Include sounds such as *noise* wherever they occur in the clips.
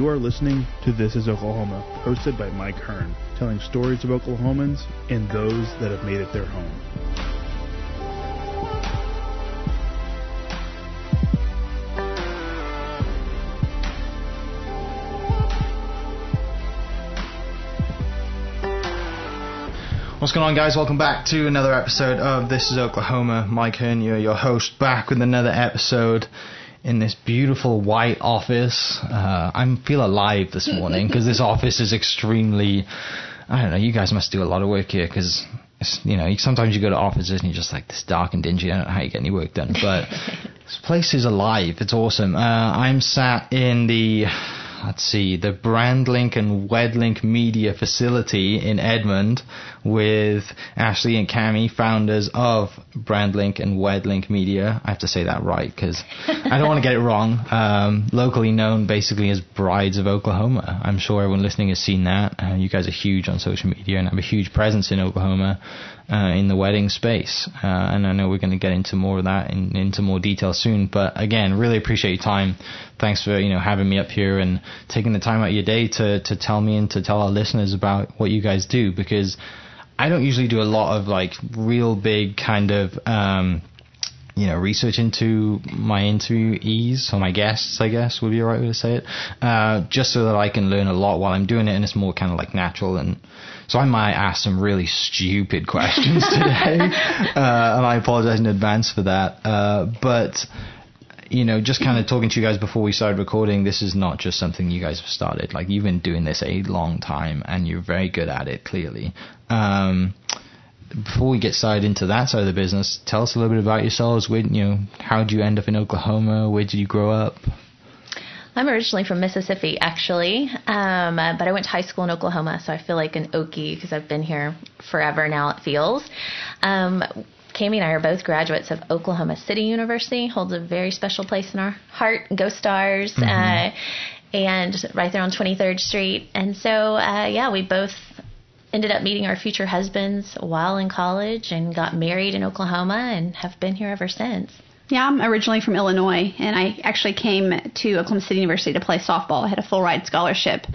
You are listening to This is Oklahoma, hosted by Mike Hearn, telling stories of Oklahomans and those that have made it their home. What's going on, guys? Welcome back to another episode of This is Oklahoma. Mike Hernia, your host, back with another episode in this beautiful white office. Uh, I feel alive this *laughs* morning because this office is extremely. I don't know. You guys must do a lot of work here because. You know, sometimes you go to offices and you're just like this dark and dingy. I don't know how you get any work done, but *laughs* this place is alive. It's awesome. Uh, I'm sat in the let's see, the Brandlink and Wedlink Media facility in Edmond with Ashley and Cami, founders of Brandlink and Wedlink Media. I have to say that right because I don't want to get it wrong. Um, locally known basically as Brides of Oklahoma. I'm sure everyone listening has seen that. Uh, you guys are huge on social media and have a huge presence in Oklahoma. Uh, in the wedding space, uh, and I know we're going to get into more of that in, into more detail soon. But again, really appreciate your time. Thanks for you know having me up here and taking the time out of your day to to tell me and to tell our listeners about what you guys do because I don't usually do a lot of like real big kind of um, you know, research into my interviewees or my guests, I guess would be the right way to say it, uh, just so that I can learn a lot while I'm doing it and it's more kind of like natural. And so I might ask some really stupid questions today, *laughs* uh, and I apologize in advance for that. Uh, but, you know, just kind of talking to you guys before we started recording, this is not just something you guys have started. Like, you've been doing this a long time and you're very good at it, clearly. Um, before we get started into that side of the business, tell us a little bit about yourselves. Where, you know, how did you end up in Oklahoma? Where did you grow up? I'm originally from Mississippi, actually, um, uh, but I went to high school in Oklahoma, so I feel like an Okie because I've been here forever now. It feels. Um, Cami and I are both graduates of Oklahoma City University, holds a very special place in our heart. Go Stars! Mm-hmm. Uh, and right there on 23rd Street. And so, uh, yeah, we both ended up meeting our future husbands while in college and got married in Oklahoma and have been here ever since. Yeah, I'm originally from Illinois, and I actually came to Oklahoma City University to play softball. I had a full ride scholarship,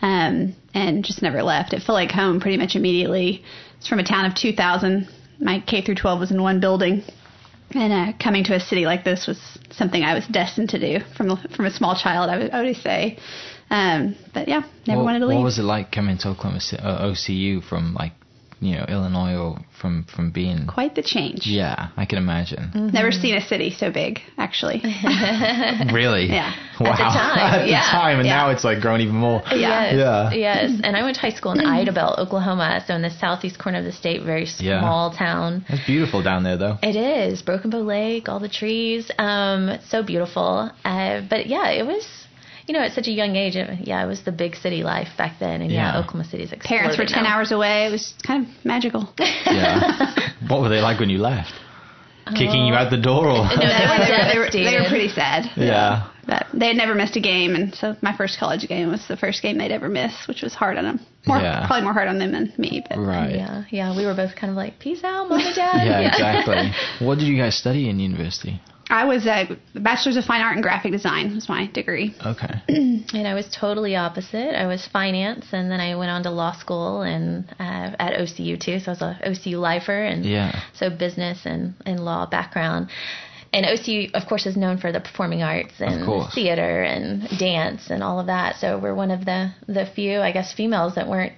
um, and just never left. It felt like home pretty much immediately. It's from a town of 2,000. My K through 12 was in one building, and uh, coming to a city like this was something I was destined to do from from a small child. I would, I would say. Um, but yeah, never what, wanted to leave. What was it like coming to Oklahoma City, uh, OCU from like you know Illinois or from from being quite the change. Yeah, I can imagine. Mm-hmm. Never seen a city so big, actually. *laughs* really? Yeah. Wow. At the *laughs* time, At yeah. the time, and Yeah. now it's like grown even more. Yes, Yeah. yes. And I went to high school in Idabel, Oklahoma, so in the southeast corner of the state, very Yeah. small town. It's beautiful down there, though. It is Broken Bow Lake, all the trees, um, it's so beautiful. Uh, but yeah, it was. You know, at such a young age, it, yeah, it was the big city life back then, and yeah, Yeah. Oklahoma City's exploded Parents were 10 now. hours away. It was kind of magical. *laughs* Yeah. what were they like when you left? Kicking you um, out the door, or *laughs* No, they were they, were, they, were, they were pretty sad. yeah. But they had never missed a game, and so my first college game was the first game they'd ever miss, which was hard on them. More, Yeah. Probably more hard on them than me. But Right. Yeah, yeah, we were both kind of like, peace out, mom and dad. Yeah, *laughs* exactly. What did you guys study in university? I was a bachelor's of fine art and graphic design was my degree. Okay. *clears throat* *clears throat* And I was totally opposite. I was finance, and then I went on to law school and uh, at OCU too. So I was a OCU lifer, and Yeah. so business and, and law background. And OCU, of course, is known for the performing arts and theater and dance and all of that. So we're one of the the few, I guess, females that weren't,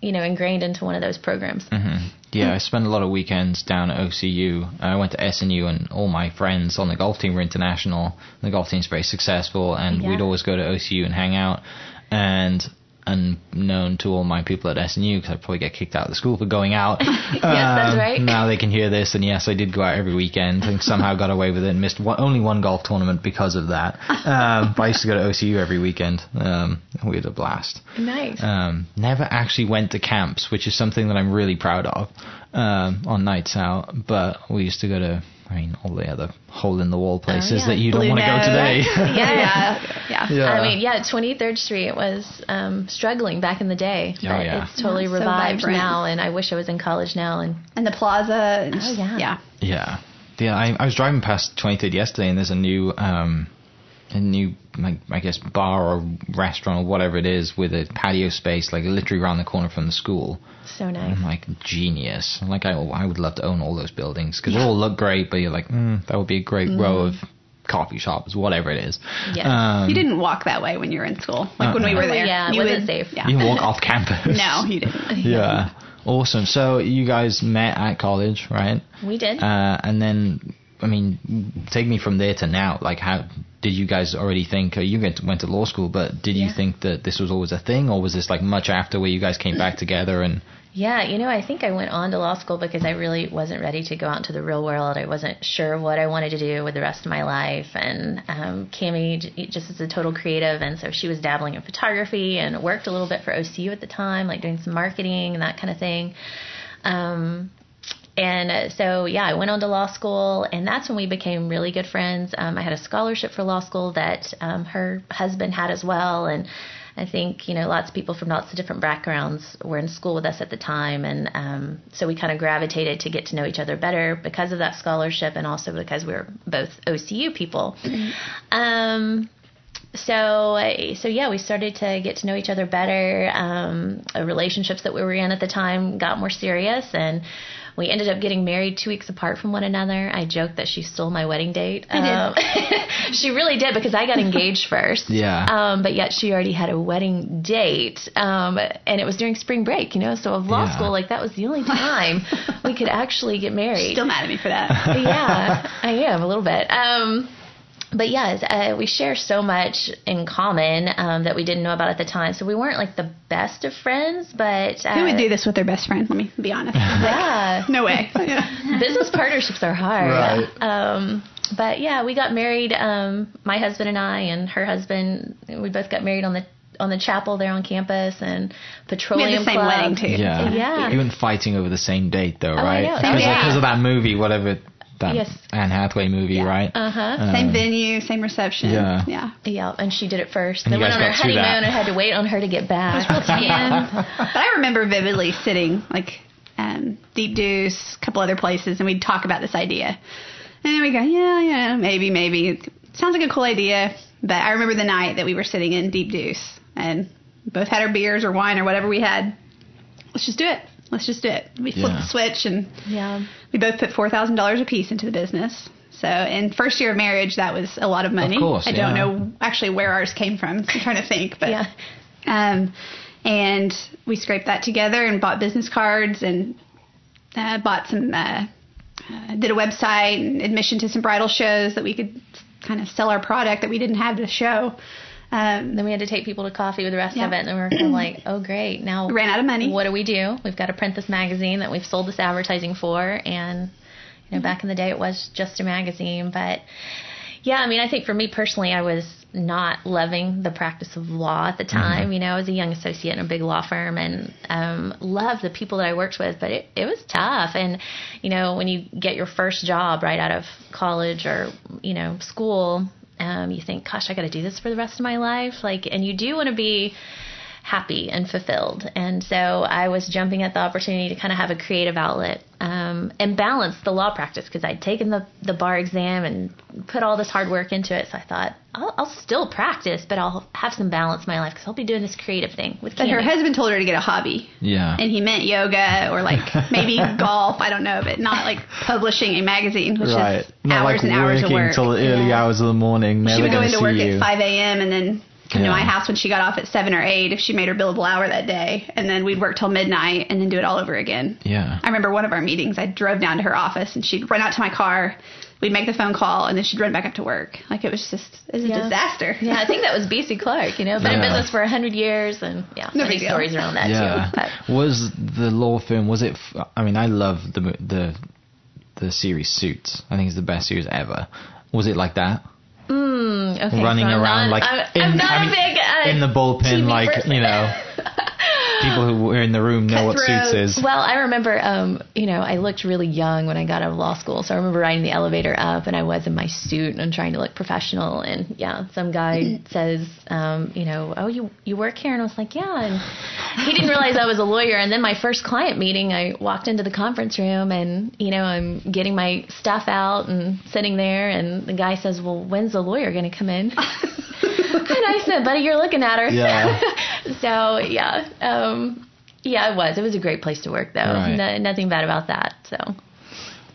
you know, ingrained into one of those programs. hmm Yeah, hmm. I spent a lot of weekends down at OCU. I went to SNU, and all my friends on the golf team were international. The golf team's very successful, and Yeah. we'd always go to OCU and hang out. And unknown to all my people at SNU, because I'd probably get kicked out of the school for going out. *laughs* yes, that's right. Now they can hear this, and yes, I did go out every weekend, and somehow got away with it, and missed one, only one golf tournament because of that. *laughs* Um, but I used to go to OCU every weekend. Um, we had a blast. Nice. Um, never actually went to camps, which is something that I'm really proud of um, on nights out. But we used to go to, I mean, all the other hole in the wall places Oh, yeah. that you don't want to go Nose. today. *laughs* yeah. *laughs* Yeah. Yeah. I mean, yeah, 23rd Street was um, struggling back in the day. Oh, but yeah. It's totally Yeah, revived vibrant. now, and I wish I was in college now. And And the plaza. And Oh, yeah. Yeah. yeah, yeah. I, I was driving past 23rd yesterday, and there's a new um, a new, like, I guess, bar or restaurant or whatever it is with a patio space, like literally around the corner from the school. So nice. I'm like genius. Like I, I would love to own all those buildings because they all look great, but you're like, mm, that would be a great row of coffee shops, whatever it is. Yeah. Um, You didn't walk that way when you were in school. Like when we were Oh, there. yeah, it you wasn't safe. Yeah. you can walk off campus. No, you didn't. *laughs* Yeah. Awesome. So you guys met at college, right? we did. Uh, and then, I mean, take me from there to now. Like, how did you guys already think? Uh, you went to, went to law school, but did you think that this was always a thing, or was this like much after where you guys came back *laughs* together? And Yeah, you know, I think I went on to law school because I really wasn't ready to go out into the real world. I wasn't sure what I wanted to do with the rest of my life. And um, Cami just is a total creative, and so she was dabbling in photography and worked a little bit for OCU at the time, like doing some marketing and that kind of thing. Um, and uh, so, yeah, I went on to law school, and that's when we became really good friends. Um, I had a scholarship for law school that um, her husband had as well, and I think you know lots of people from lots of different backgrounds were in school with us at the time, and um, so we kind of gravitated to get to know each other better because of that scholarship, and also because we were both OCU people. Um, so so yeah, we started to get to know each other better. Um, relationships that we were in at the time got more serious, and we ended up getting married two weeks apart from one another. I joked that she stole my wedding date. I did. *laughs* she really did because I got engaged *laughs* first. Yeah. Um, but yet she already had a wedding date, um, and it was during spring break. You know, so of law Yeah. school, like that was the only time we could actually get married *laughs* Still mad at me for that. yeah, I am a little bit. Um, but yes, uh, we share so much in common um, that we didn't know about at the time. So we weren't like the best of friends, but uh, Who would do this with their best friend? Let me be honest. *laughs* Yeah, No way. *laughs* Yeah. business partnerships are hard. Right. Um, but yeah, we got married. Um, my husband and I, and her husband, we both got married on the on the chapel there on campus and We petroleum had the same club. wedding too. yeah, Yeah. you weren't fighting over the same date though, right? know. Because Same of, of that movie, whatever that Yes. Anne Hathaway movie, right? Uh huh. Uh, Same venue, same reception. Yeah. Yeah. Yeah, and she did it first. And Then went on her honeymoon that. and had to wait on her to get back. And, *laughs* but I remember vividly sitting like um, Deep Deuce, a couple other places, and we'd talk about this idea. And then we go, yeah, yeah, maybe, maybe. Sounds like a cool idea. But I remember the night that we were sitting in Deep Deuce and both had our beers or wine or whatever we had. Let's just do it. Let's just do it. We flipped Yeah. the switch and yeah. we both put four thousand dollars a piece into the business. So in first year of marriage, that was a lot of money. course, I don't yeah. know actually where ours came from. I'm trying to think, but Yeah. um, and we scraped that together and bought business cards and uh, bought some, uh, uh, did a website and admission to some bridal shows that we could kind of sell our product that we didn't have to show. Um, Then we had to take people to coffee with the rest Yeah. of it, and we were kind of like, "Oh, great! Now Ran out of money. What do we do? We've got to print this magazine that we've sold this advertising for, and you know, back in the day, it was just a magazine. But yeah, I mean, I think for me personally, I was not loving the practice of law at the time. You know, I was a young associate in a big law firm, and um, loved the people that I worked with, but it, it was tough. And you know, when you get your first job right out of college or you know school, um, you think, "Gosh, I got to do this for the rest of my life." Like, and you do want to be happy and fulfilled. And so I was jumping at the opportunity to kind of have a creative outlet um, and balance the law practice because I'd taken the, the bar exam and put all this hard work into it. So I thought, I'll, I'll still practice, but I'll have some balance in my life because I'll be doing this creative thing with but her husband told her to get a hobby. Yeah. And he meant yoga or like *laughs* maybe golf. I don't know, but not like publishing a magazine, which right. is Not hours like and hours of working work. till the early Yeah. hours of the morning. Never she would go gonna into work you. at 5 a.m. and then come Yeah. to my house when she got off at 7 or 8 if she made her billable hour that day. And then we'd work till midnight and then do it all over again. Yeah. I remember one of our meetings, I drove down to her office and she'd run out to my car. We'd make the phone call and then she'd run back up to work. Like it was just, it was a disaster. yeah, *laughs* I think that was BC Clark, you know, been in business for a hundred years, and yeah, No many big stories around that Yeah. too. But Was the law firm? Was it? I mean, I love the the the series Suits. I think it's the best series ever. Was it like that? Mm, okay, Running so around not, like I'm, in, I'm not I mean, a big uh, in the bullpen, TV like person. you know. *laughs* people who were in the room know what suits is. Well, I remember, um, you know, I looked really young when I got out of law school. So I remember riding the elevator up and I was in my suit and trying to look professional. And yeah, some guy says, um, you know, oh, you, you work here? And I was like, yeah. And he didn't realize I was a lawyer. And then my first client meeting, I walked into the conference room and, you know, I'm getting my stuff out and sitting there. And the guy says, well, when's the lawyer going to come in? *laughs* and I said, buddy, you're looking at her. Yeah. *laughs* *laughs* so yeah, um, yeah, it was. It was a great place to work, though. Right. No, nothing bad about that. So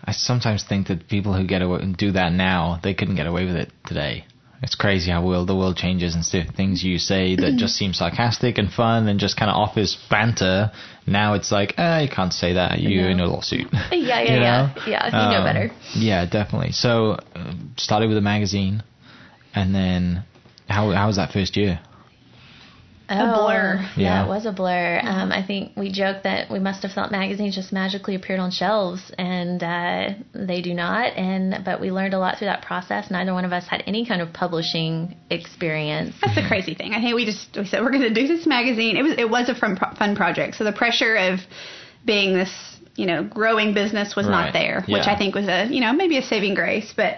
I sometimes think that people who get away and do that now, they couldn't get away with it today. It's crazy how world the world changes and stuff. Things you say that *laughs* just seem sarcastic and fun and just kind of office banter. Now it's like, eh, you can't say that. You're No. in a lawsuit. *laughs* yeah, yeah, You yeah, know? yeah. You know Um, better. Yeah, definitely. So, uh, started with a magazine, and then how how was that first year? Oh, blur. Yeah, Yeah. it was a blur. Um, I think we joked that we must have thought magazines just magically appeared on shelves, and uh, they do not. And but we learned a lot through that process. Neither one of us had any kind of publishing experience. That's the crazy thing. I think we just we said we're going to do this magazine. It was it was a fun fun project. So the pressure of being this you know growing business was Right. not there, which I think was a you know maybe a saving grace. But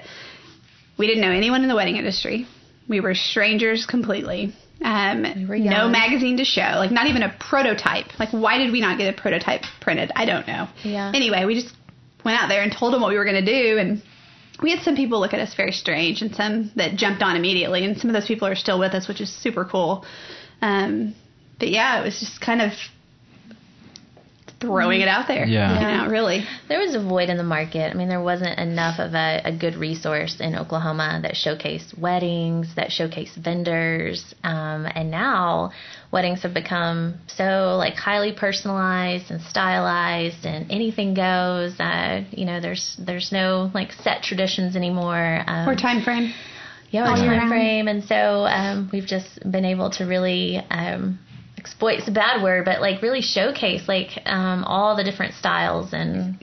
we didn't know anyone in the wedding industry. We were strangers completely. Um, were no magazine to show, like not even a prototype. Like why did we not get a prototype printed? I don't know. Yeah. Anyway, we just went out there and told them what we were going to do, and we had some people look at us very strange and some that jumped on immediately and some of those people are still with us which is super cool um, but yeah it was just kind of throwing it out there Yeah. you know really There was a void in the market. I mean, there wasn't enough of a, a good resource in Oklahoma that showcased weddings, that showcased vendors. Um, and now weddings have become so like highly personalized and stylized, and anything goes. Uh, you know, there's there's no like set traditions anymore. Um, or time frame yeah, all our time round. frame, and so um, we've just been able to really um, exploit. It's a bad word, but like really showcase like um, all the different styles and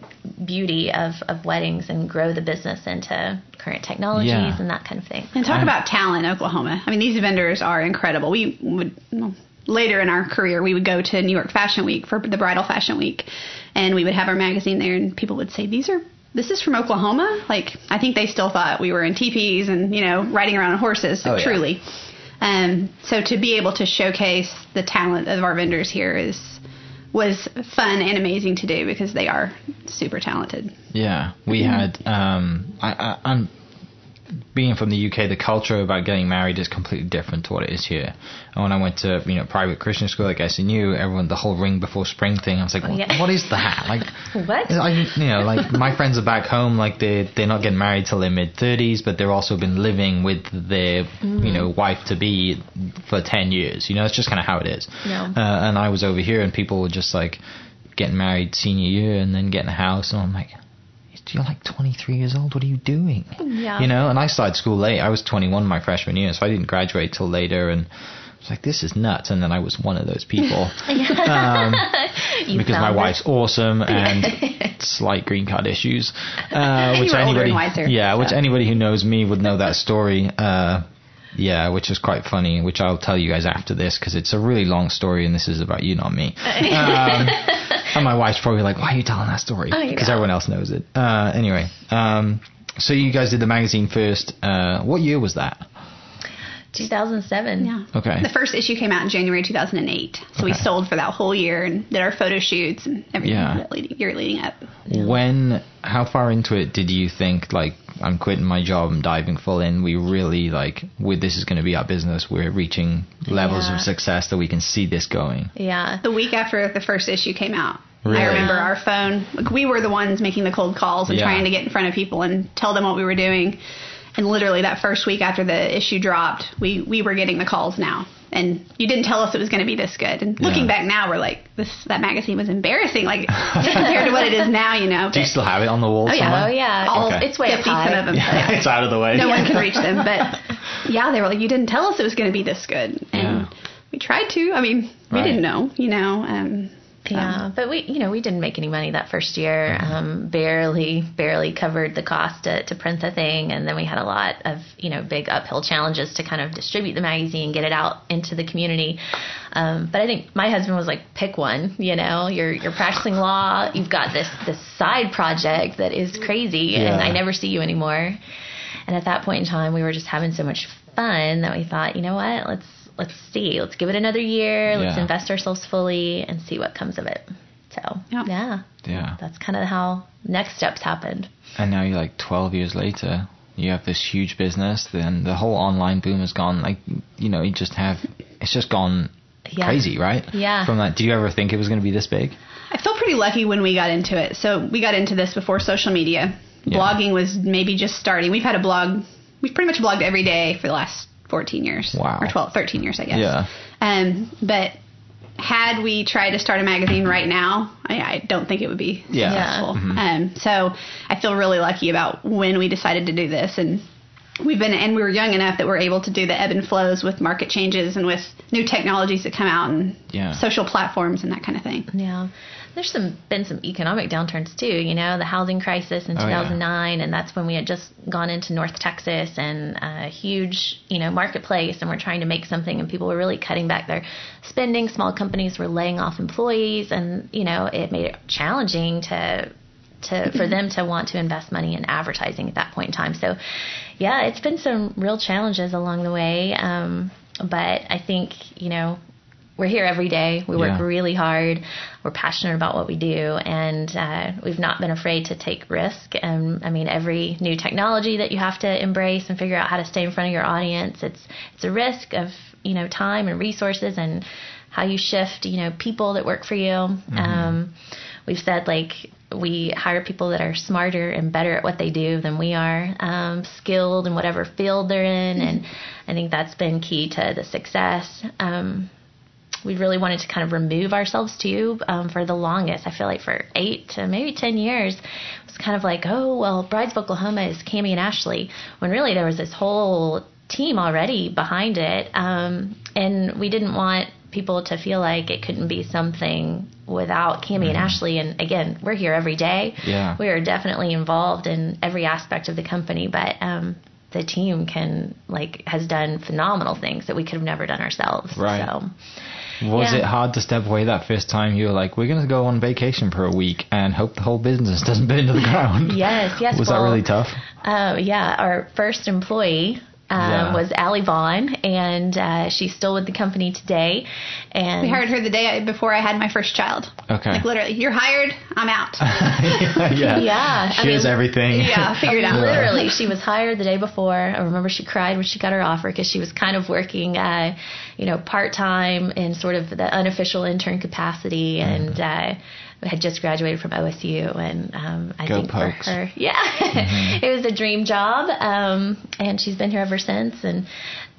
beauty of, of weddings, and grow the business into current technologies Yeah. and that kind of thing. and talk I- about talent oklahoma i mean these vendors are incredible we would well, later in our career we would go to new york fashion week for the bridal fashion week and we would have our magazine there and people would say these are this is from oklahoma like i think they still thought we were in teepees and you know riding around on horses Oh, yeah. Um, so to be able to showcase the talent of our vendors here is was fun and amazing to do because they are super talented Yeah, we had. Um, I, I, I'm being from the UK. The culture about getting married is completely different to what it is here. And when I went to you know private Christian school like SNU, everyone the whole ring before spring thing. I was like, what, yeah. what is that? Like, *laughs* What? I, you know, like my *laughs* friends are back home, like they they're not getting married till their mid thirties, but they've also been living with their you know wife to be for ten years. You know, it's just kind of how it is. Uh, and I was over here, and people were just like getting married senior year and then getting a house, and I'm like. You're like 23 years old. What are you doing? Yeah. You know, and I started school late. I was 21 my freshman year, so I didn't graduate till later. And I was like, this is nuts. And then I was one of those people *laughs* um, *laughs* because my found wife's it. awesome *laughs* and slight green card issues, uh, which anybody, wiser, yeah, which anybody who knows me would know that story. Uh, yeah, which is quite funny, which I'll tell you guys after this because it's a really long story and this is about you, not me. *laughs* Um, and my wife's probably like, why are you telling that story? Because know. everyone else knows it. Uh, anyway, um, so you guys did the magazine first. Uh, what year was that? 2007. yeah Okay. the first issue came out in january 2008 so we sold for that whole year and did our photo shoots and everything Yeah. that leading, year leading up When, how far into it did you think, like, I'm quitting my job, I'm diving full in? We really, like, with this is going to be our business. We're reaching levels Yeah. of success that we can see this going. Yeah. the week after the first issue came out. Really? I remember our phone. Like we were the ones making the cold calls and Yeah. trying to get in front of people and tell them what we were doing. And literally that first week after the issue dropped, we we were getting the calls now. And you didn't tell us it was going to be this good. And looking Yeah. back now, we're like, this that magazine was embarrassing, like compared to what it is *laughs* now. You know. Do you still have it on the wall Oh, yeah. somewhere? Oh yeah. all Okay. It's way up 50 some high. of them. Yeah, it's out of the way. no one can reach them. But *laughs* yeah, they were like, you didn't tell us it was going to be this good, and Yeah. we tried to. I mean, we Right. didn't know, you know. Um, Yeah, but we, you know, we didn't make any money that first year. Um, barely, barely covered the cost to, to print the thing, and then we had a lot of, you know, big uphill challenges to kind of distribute the magazine, get it out into the community. Um, but I think my husband was like, pick one. You know, you're you're practicing law, you've got this this side project that is crazy, and I never see you anymore. And at that point in time, we were just having so much fun that we thought, you know what, let's let's see, let's give it another year, let's invest ourselves fully, and see what comes of it. So Yeah. yeah, Yeah. that's kind of how next steps happened. And now you're like 12 years later, you have this huge business. Then the whole online boom has gone. Like, you know, you just have, it's just gone Yeah. crazy, right? Yeah. From that, did you ever think it was going to be this big? I felt pretty lucky when we got into it. So we got into this before social media. Yeah. Blogging was maybe just starting. We've had a blog. We've pretty much blogged every day for the last 14 years. Wow. Or 12, 13 years, I guess. Yeah. Um, but had we tried to start a magazine right now, I, I don't think it would be Yeah. Yeah. successful. Um, so I feel really lucky about when we decided to do this, and we've been and we were young enough that we're able to do the ebb and flows with market changes and with new technologies that come out and Yeah. social platforms and that kind of thing. Yeah. There's some been some economic downturns too, you know, the housing crisis in Oh, yeah. 2009 and that's when we had just gone into North Texas and a huge, you know, marketplace and we're trying to make something and people were really cutting back their spending, small companies were laying off employees and, you know, it made it challenging to to for them to want to invest money in advertising at that point in time. So, yeah, it's been some real challenges along the way. Um, but I think you know we're here every day. We work Yeah. really hard. We're passionate about what we do, and uh, we've not been afraid to take risk. And I mean, every new technology that you have to embrace and figure out how to stay in front of your audience, it's it's a risk of you know time and resources and how you shift you know people that work for you. Um, we've said like we hire people that are smarter and better at what they do than we are, um, skilled in whatever field they're in, and I think that's been key to the success. Um, we really wanted to kind of remove ourselves too um, for the longest. I feel like for eight to maybe ten years, it was kind of like, oh well, Brides of Oklahoma is Cami and Ashley, when really there was this whole team already behind it, um, and we didn't want people to feel like it couldn't be something without Cami and Ashley. And again, we're here every day. Yeah. we are definitely involved in every aspect of the company, but. Um, the team can like has done phenomenal things that we could have never done ourselves. Right. So Was Yeah. it hard to step away that first time? You were like, we're going to go on vacation for a week and hope the whole business *laughs* doesn't burn to the ground. Yes, yes. Was well, that really tough? Uh, yeah, our first employee um, Yeah. was Allie Vaughn, and uh, she's still with the company today. And We hired her the day before I had my first child. Okay. Like literally, you're hired, I'm out. *laughs* yeah. Yeah, *laughs* I Here's mean- everything. yeah, figure it out. Literally, she was hired the day before. I remember she cried when she got her offer because she was kind of working, uh, you know, part time in sort of the unofficial intern capacity, and uh, had just graduated from OSU. And um, I Go think Pokes. for her, *laughs* yeah, *laughs* it was a dream job, um, and she's been here ever since. And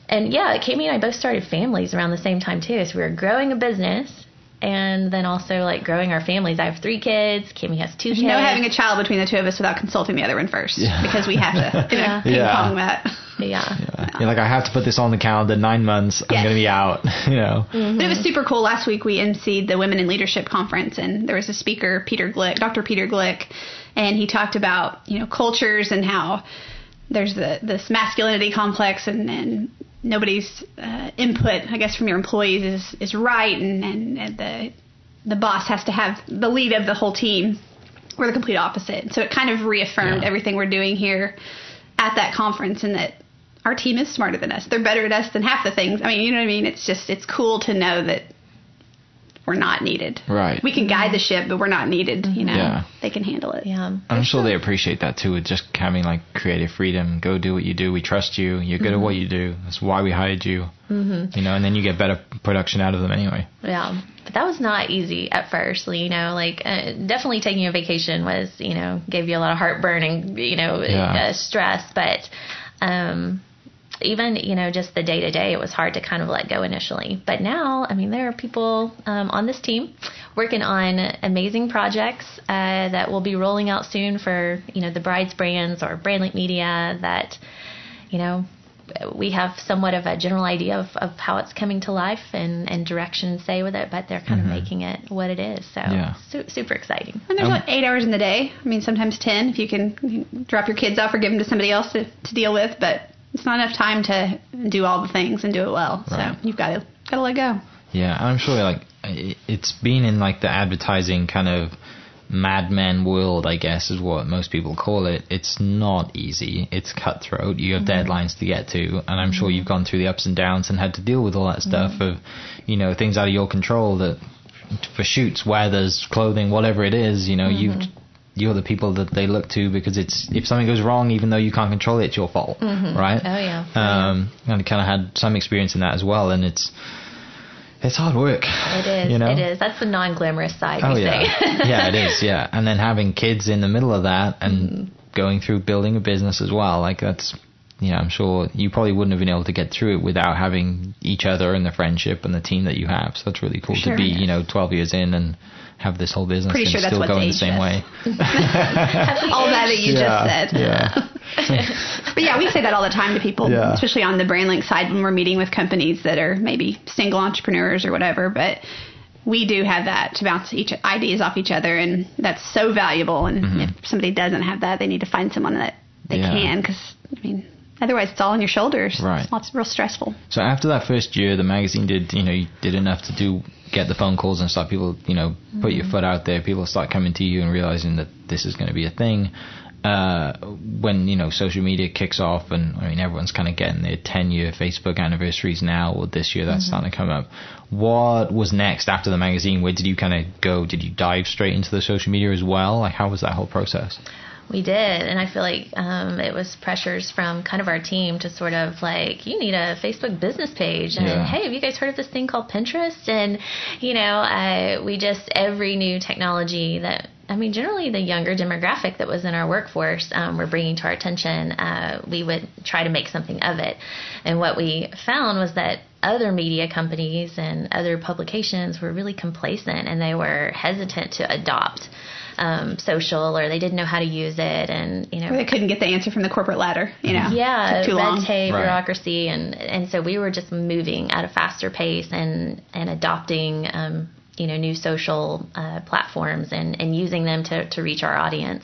and yeah, Cami and I both started families around the same time too. So we were growing a business. And then also like growing our families. I have three kids. Kimmy has two There's kids. no having a child between the two of us without consulting the other one first. Yeah. Because we have to, you know, *laughs* Yeah. ping pong that. Yeah. You're like, I have to put this on the calendar. Nine months. I'm going to be out. *laughs* you know. But it was super cool. Last week we emceed the Women in Leadership Conference, and there was a speaker, Peter Glick, Dr. Peter Glick, and he talked about you know cultures and how there's the this masculinity complex and and nobody's uh, input, I guess, from your employees is is right, and, and and the the boss has to have the lead of the whole team. We're the complete opposite. So it kind of reaffirmed Yeah. everything we're doing here at that conference, and that our team is smarter than us. They're better at us than half the things. I mean, you know what I mean? It's just it's cool to know that we're not needed. Right. We can guide the ship, but we're not needed. You know, Yeah. they can handle it. Yeah. I'm sure they appreciate that too, with just having like creative freedom. Go do what you do. We trust you. You're good at what you do. That's why we hired you. Mm-hmm. You know, and then you get better production out of them anyway. Yeah, but that was not easy at first. You know, like uh, definitely taking a vacation was, you know, gave you a lot of heartburn and you know Yeah. uh, stress. But um, even you know just the day to day, it was hard to kind of let go initially. But now, I mean, there are people um, on this team working on amazing projects uh, that will be rolling out soon for you know the Brides brands or Brandlink Media that you know we have somewhat of a general idea of, of how it's coming to life and, and direction and say with it, but they're kind of making it what it is. So Yeah. su- super exciting. And there's Um, what, eight hours in the day. I mean, sometimes ten if you can, you can drop your kids off or give them to somebody else to, to deal with. But it's not enough time to do all the things and do it well. Right. So you've got to got to let go. Yeah, I'm sure like it's been in like the advertising kind of madman world, I guess is what most people call it. It's not easy. It's cutthroat. You have mm-hmm. deadlines to get to, and I'm sure mm-hmm. you've gone through the ups and downs and had to deal with all that stuff mm-hmm. of, you know, things out of your control that for shoots, weathers, clothing, whatever it is, you know, you you're the people that they look to because it's if something goes wrong, even though you can't control it, it's your fault, right? Oh, yeah. Um, and I kind of had some experience in that as well, and it's it's hard work. It is. You know? It is. That's the non-glamorous side. Oh yeah, say. *laughs* yeah, it is. Yeah, and then having kids in the middle of that and going through building a business as well, like that's. You know, I'm sure you probably wouldn't have been able to get through it without having each other and the friendship and the team that you have. So that's really cool Sure. to be, you know, 12 years in and have this whole business Pretty and sure still going the same us. way. *laughs* all that that you Yeah, just said. yeah. *laughs* But yeah, we say that all the time to people, Yeah. especially on the BrandLink side when we're meeting with companies that are maybe single entrepreneurs or whatever. But we do have that to bounce each ideas off each other, and that's so valuable. And if somebody doesn't have that, they need to find someone that they Mm-hmm. Yeah. can, because I mean, otherwise it's all on your shoulders. Right. It's lots real stressful. So after that first year, the magazine did, you know, you did enough to do get the phone calls and stuff. People, you know, put your foot out there. People start coming to you and realizing that this is going to be a thing. Uh, when you know social media kicks off, and I mean everyone's kind of getting their 10 year Facebook anniversaries now, or this year that's starting to come up. What was next after the magazine? Where did you kind of go? Did you dive straight into the social media as well? Like how was that whole process? We did, and I feel like um, it was pressures from kind of our team to sort of like, you need a Facebook business page, and Yeah. hey, have you guys heard of this thing called Pinterest? And you know, uh, we just every new technology that I mean, generally the younger demographic that was in our workforce um, were bringing to our attention, uh, we would try to make something of it. And what we found was that other media companies and other publications were really complacent and they were hesitant to adopt um, social or they didn't know how to use it. And, you know, Or they couldn't get the answer from the corporate ladder, you know. yeah, Took too red long. tape, Right. bureaucracy, and and so we were just moving at a faster pace and and adopting, um, you know, new social uh, platforms and and using them to to reach our audience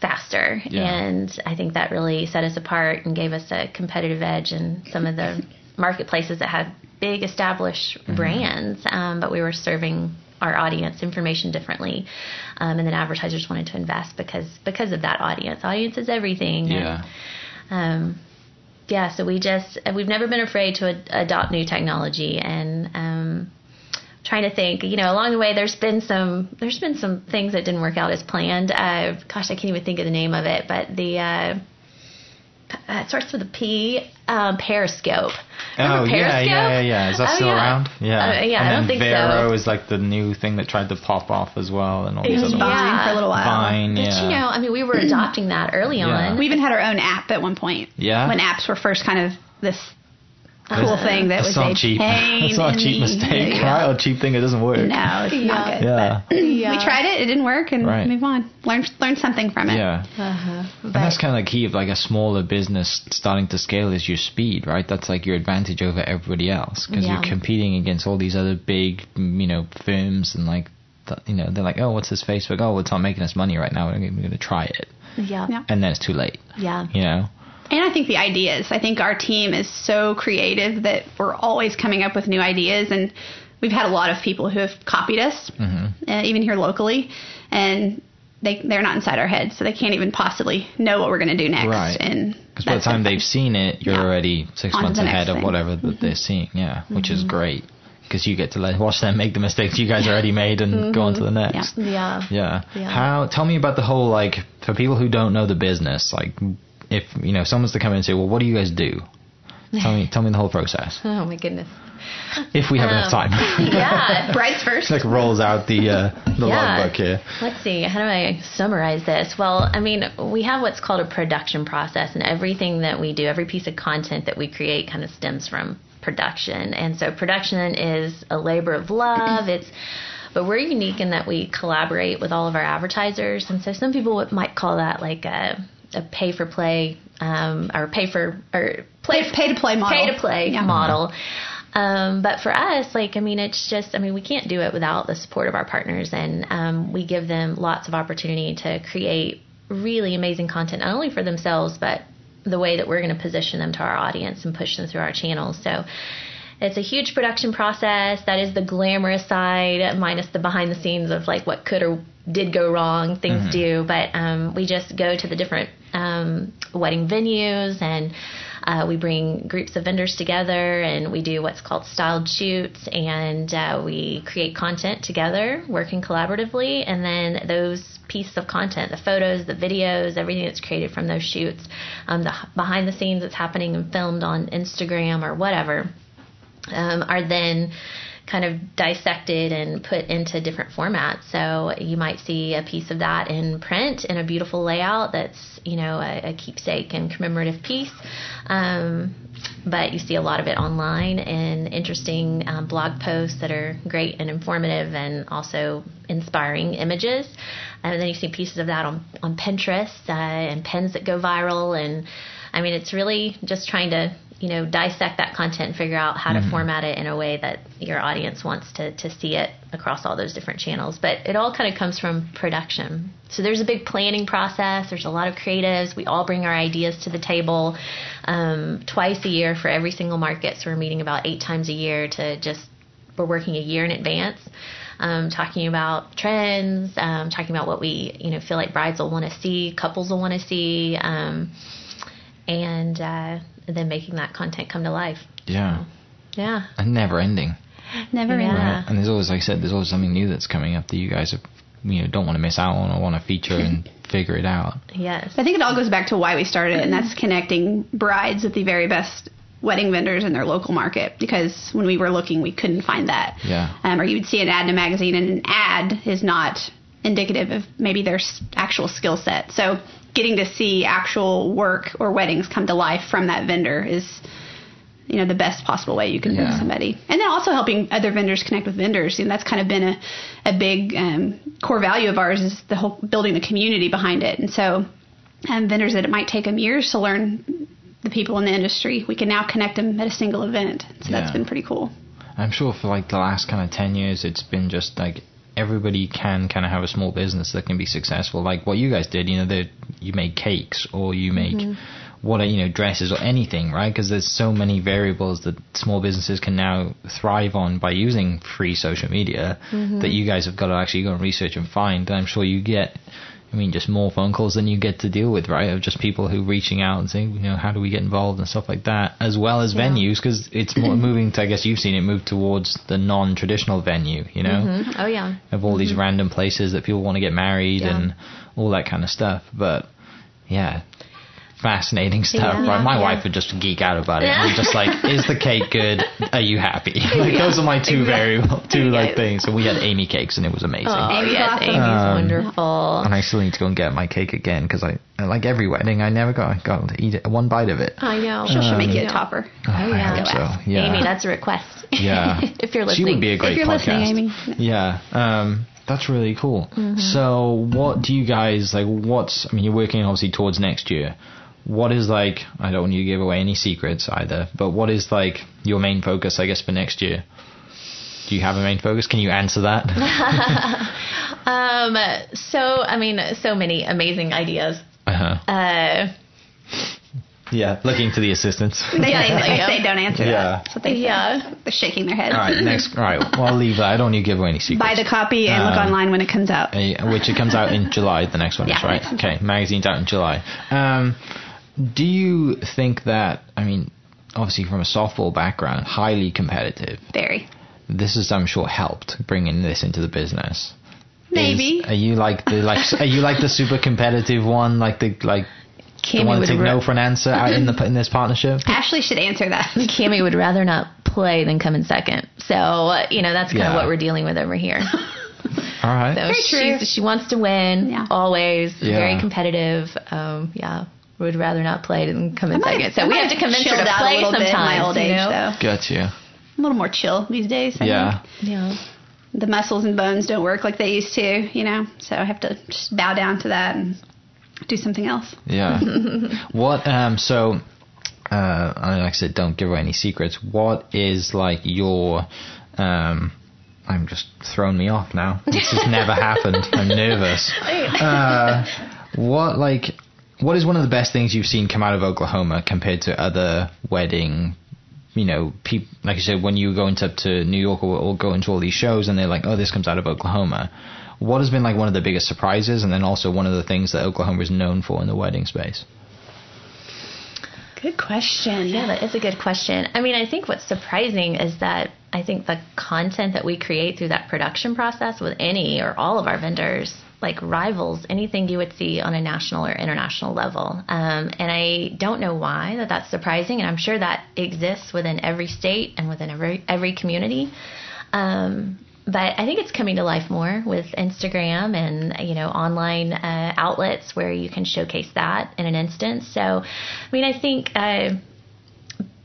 faster. Yeah. And I think that really set us apart and gave us a competitive edge in some of the *laughs* marketplaces that had big established Mm-hmm. brands, um, but we were serving our audience information differently, um, and then advertisers wanted to invest because because of that audience. Audience is everything. and, Yeah. um, yeah, so we just we've never been afraid to ad- adopt new technology and um, trying to think. You know, along the way, there's been some there's been some things that didn't work out as planned. Uh, gosh, I can't even think of the name of it, but the uh, it starts with a P. Um, Periscope. Remember oh yeah, Periscope? yeah, yeah, yeah. Is that Oh, still yeah. around? Yeah. Uh, yeah, and I then don't think Vero so. is like the new thing that tried to pop off as well, and all It these was other Vine Yeah. for a little while. Vine, But yeah. you know, I mean, we were adopting that early Yeah. on. We even had our own app at one point. Yeah? When apps were first kind of this cool thing that It's was not a cheap. *laughs* pain It's not a cheap mistake, Yeah. right? Or a cheap thing that doesn't work. No, it's not good. Yeah. Yeah. we tried it. It didn't work, and Right. move on. Learn learn something from it. Yeah. Uh-huh. And that's kind of the key of like a smaller business starting to scale is your speed, right? That's like your advantage over everybody else because Yeah. you're competing against all these other big, you know, firms and like, you know, they're like, oh, what's this Facebook? Oh, it's not making us money right now. We're going to try it, Yeah. Yeah. and then it's too late. Yeah. You know? And I think the ideas. I think our team is so creative that we're always coming up with new ideas, and we've had a lot of people who have copied us, Mm-hmm. uh, even here locally, and they they're not inside our heads, so they can't even possibly know what we're going to do next. Right. And Because by the time they've seen it, you're Yeah. already six On months ahead of whatever that they're seeing. Yeah, which is great because you get to let, watch them make the mistakes you guys already made and go on to the next. Yeah. Yeah. Yeah. How? Tell me about the whole like for people who don't know the business. Like, if you know someone's to come in and say, "Well, what do you guys do?" Tell me. Tell me the whole process. *laughs* Oh my goodness. If we have enough Um, time. *laughs* Yeah. *laughs* Brides first. like rolls out the uh, the Yeah. logbook here. Let's see. How do I summarize this? Well, I mean, we have what's called a production process, and everything that we do, every piece of content that we create, kind of stems from production. And so, production is a labor of love. *clears throat* It's but we're unique in that we collaborate with all of our advertisers, and so some people might call that like a a pay for play um, or pay for or play Pay- pay to play model. pay to play Yeah. model. Um, but for us, like, I mean, it's just, I mean, we can't do it without the support of our partners, and um, we give them lots of opportunity to create really amazing content, not only for themselves, but the way that we're going to position them to our audience and push them through our channels. So it's a huge production process. That is the glamorous side, minus the behind the scenes of like what could or did go wrong, things do. But um, we just go to the different um, wedding venues and uh, we bring groups of vendors together and we do what's called styled shoots and uh, we create content together, working collaboratively. And then those pieces of content, the photos, the videos, everything that's created from those shoots, um, the behind the scenes that's happening and filmed on Instagram or whatever um, are then kind of dissected and put into different formats. So you might see a piece of that in print in a beautiful layout that's, you know, a, a keepsake and commemorative piece. Um, but you see a lot of it online in interesting um, blog posts that are great and informative and also inspiring images. And then you see pieces of that on, on Pinterest uh, and pins that go viral. And I mean, it's really just trying to you know dissect that content and figure out how to format it in a way that your audience wants to, to see it across all those different channels. But it all kind of comes from production. So there's a big planning process. There's a lot of creatives. We all bring our ideas to the table um, twice a year for every single market. So we're meeting about eight times a year to just we're working a year in advance um, talking about trends um, talking about what we you know feel like brides will want to see couples will want to see um, and uh, then making that content come to life. Yeah. Yeah. And never ending. Never Yeah. ending. Right. And there's always, like I said, there's always something new that's coming up that you guys have, you know, don't want to miss out on or want to feature and *laughs* figure it out. Yes. I think it all goes back to why we started and that's connecting brides with the very best wedding vendors in their local market. Because when we were looking, we couldn't find that. Yeah. Um, or you would see an ad in a magazine, and an ad is not indicative of maybe their actual skill set. So getting to see actual work or weddings come to life from that vendor is you know the best possible way you can Yeah. somebody. And then also helping other vendors connect with vendors. And that's kind of been a, a big um, core value of ours is the whole building the community behind it. And so um, vendors that it might take them years to learn the people in the industry we can now connect them at a single event. So that's been pretty cool. I'm sure for like the last kind of 10 years, it's been just like everybody can kind of have a small business that can be successful. Like what you guys did, you know, that you make cakes or you make mm-hmm. what, you know, dresses or anything, right? Because there's so many variables that small businesses can now thrive on by using free social media mm-hmm. that you guys have got to actually go and research and find. And I'm sure you get, I mean, just more phone calls than you get to deal with, right? Of just people who reaching out and saying, you know, how do we get involved and stuff like that, as well as venues, because it's more *clears throat* moving to, I guess you've seen it move towards the non-traditional venue, you know, mm-hmm. Oh yeah. of all these mm-hmm. random places that people want to get married Yeah. and all that kind of stuff. But yeah, fascinating stuff. Yeah. right? My Yeah. wife would just geek out about it. I'm just like, is the cake good? Are you happy? *laughs* like those are my two variable, two like things. So we had Amy cakes and it was amazing. Oh Amy's yes. Amy's Um, wonderful. And I still need to go and get my cake again because I, like every wedding, I never got got to eat it, one bite of it. I know. she'll, she'll make you a Yeah. topper Oh, I yeah. hope so. Yeah. Amy, that's a request. *laughs* Yeah. if you're listening, she listening. would be a great if you're podcast. listening amy Yeah. Um, that's really cool. So, what do you guys like? What's I mean, you're working obviously towards next year. What is like? I don't want you to give away any secrets either, but what is like your main focus? I guess for next year. Do you have a main focus? Can you answer that? *laughs* Um. So I mean, so many amazing ideas. uh-huh. Uh. Yeah. Looking to the assistants. *laughs* they, Yeah, say, they yeah. say don't answer Yeah. that that's what they. Yeah. they're shaking their heads all right. Next. *laughs* All right. Well, I'll leave that. I don't need to give away any secrets. buy the copy and look Um, online when it comes out which it comes out in July. The next one is right. Okay, magazine's out in July. Um, do you think that? I mean, obviously from a softball background, highly competitive. very This is, I'm sure, helped bringing this into the business. maybe Is- are you like the like? are you like the super competitive one? Like the like the one to would, take ra- no for an answer out in the in this partnership? *laughs* Ashley should answer that. *laughs* Cami would rather not play than come in second. So uh, you know that's kind Yeah. of what we're dealing with over here. *laughs* All right. So Very true. she wants to win Yeah. always. Yeah. Very competitive. Um, yeah. Would rather not play than come in I might- second. So I we have to convince her chilled to play a little sometimes. bit in my old you know? though. Got you. A little more chill these days. I Yeah. think. Yeah. The muscles and bones don't work like they used to, you know. So I have to just bow down to that and do something else. Yeah. *laughs* what? Um. So, uh, like I said, don't give away any secrets. What is like your um. I'm just throwing me off now. This has never happened. I'm nervous. *laughs* Uh, what like what is one of the best things you've seen come out of Oklahoma compared to other wedding you know, people like you said, when you go into to New York or, or go into all these shows, and they're like, "Oh, this comes out of Oklahoma." What has been like one of the biggest surprises, and then also one of the things that Oklahoma is known for in the wedding space? Good question. Yeah, that is a good question. I mean, I think what's surprising is that I think the content that we create through that production process with any or all of our vendors like rivals anything you would see on a national or international level. Um, and I don't know why that that's surprising, and I'm sure that exists within every state and within every every community. Um, but I think it's coming to life more with Instagram and you know online uh, outlets where you can showcase that in an instance. So, I mean, I think. Uh,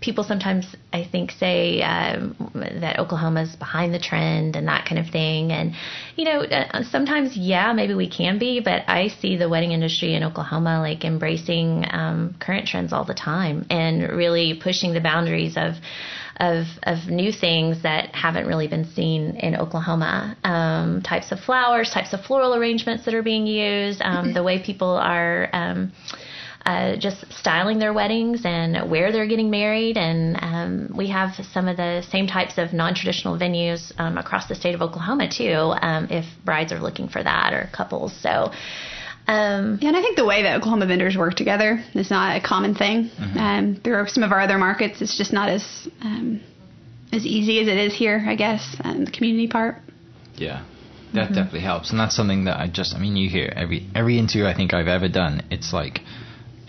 people sometimes, I think, say um, that Oklahoma's behind the trend and that kind of thing. And, you know, uh, sometimes, yeah, maybe we can be, but I see the wedding industry in Oklahoma like embracing um, current trends all the time and really pushing the boundaries of. Of, of new things that haven't really been seen in Oklahoma. Um, types of flowers, types of floral arrangements that are being used, um, the way people are um, uh, just styling their weddings and where they're getting married. And um, we have some of the same types of non traditional venues um, across the state of Oklahoma, too, um, if brides are looking for that or couples. So, um, yeah, and I think the way that Oklahoma vendors work together is not a common thing. Mm-hmm. Um, through some of our other markets, it's just not as um, as easy as it is here, I guess, and the community part. Yeah, that mm-hmm. definitely helps, and that's something that I just, I mean, you hear every every interview I think I've ever done. It's like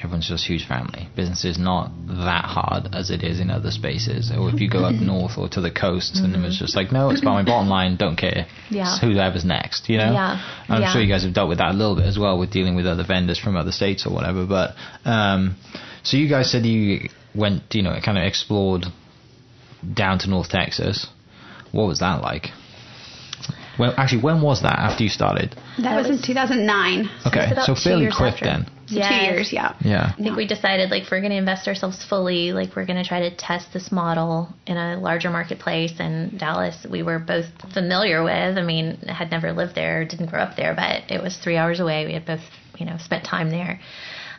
everyone's just a huge family. Business is not that hard as it is in other spaces. Or if you go up *laughs* north or to the coast, mm-hmm. and it was just like, no, it's about my bottom line, don't care. Yeah. It's whoever's next, you know? Yeah. I'm yeah. sure you guys have dealt with that a little bit as well with dealing with other vendors from other states or whatever. But um, so you guys said you went, you know, kind of explored down to North Texas. What was that like? Well, actually, when was that after you started? That, that was, was, in 2009. Okay, so, so fairly quick after. then. Yes. Two years, yeah. Yeah. I think we decided like if we're going to invest ourselves fully, like we're going to try to test this model in a larger marketplace. And Dallas, we were both familiar with. I mean, had never lived there, didn't grow up there, but it was three hours away. We had both, you know, spent time there.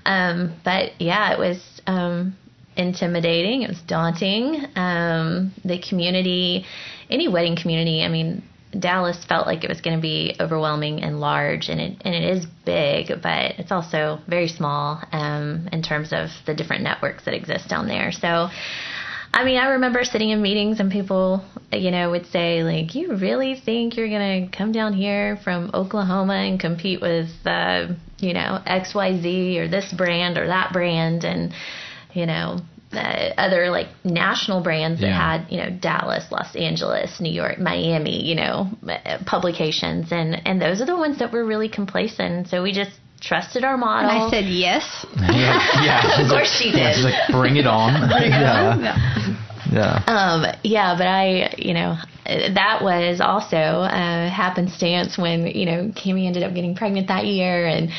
Um, but yeah, it was um, intimidating. It was daunting. Um, the community, any wedding community, I mean, Dallas felt like it was going to be overwhelming and large, and it and it is big, but it's also very small um, in terms of the different networks that exist down there. So, I mean, I remember sitting in meetings and people, you know, would say like, "You really think you're going to come down here from Oklahoma and compete with, uh, you know, X Y Z or this brand or that brand?" And you know, uh, other like national brands that yeah. had you know Dallas, Los Angeles, New York, Miami, you know, uh, publications, and and those are the ones that were really complacent. So we just trusted our model. And I said yes. *laughs* yeah, yeah. *laughs* of course she did. Yeah, she's like, bring it on. *laughs* bring it yeah. on. Yeah. Yeah. Um, yeah, but I, you know, that was also a happenstance when, you know, Cami ended up getting pregnant that year and,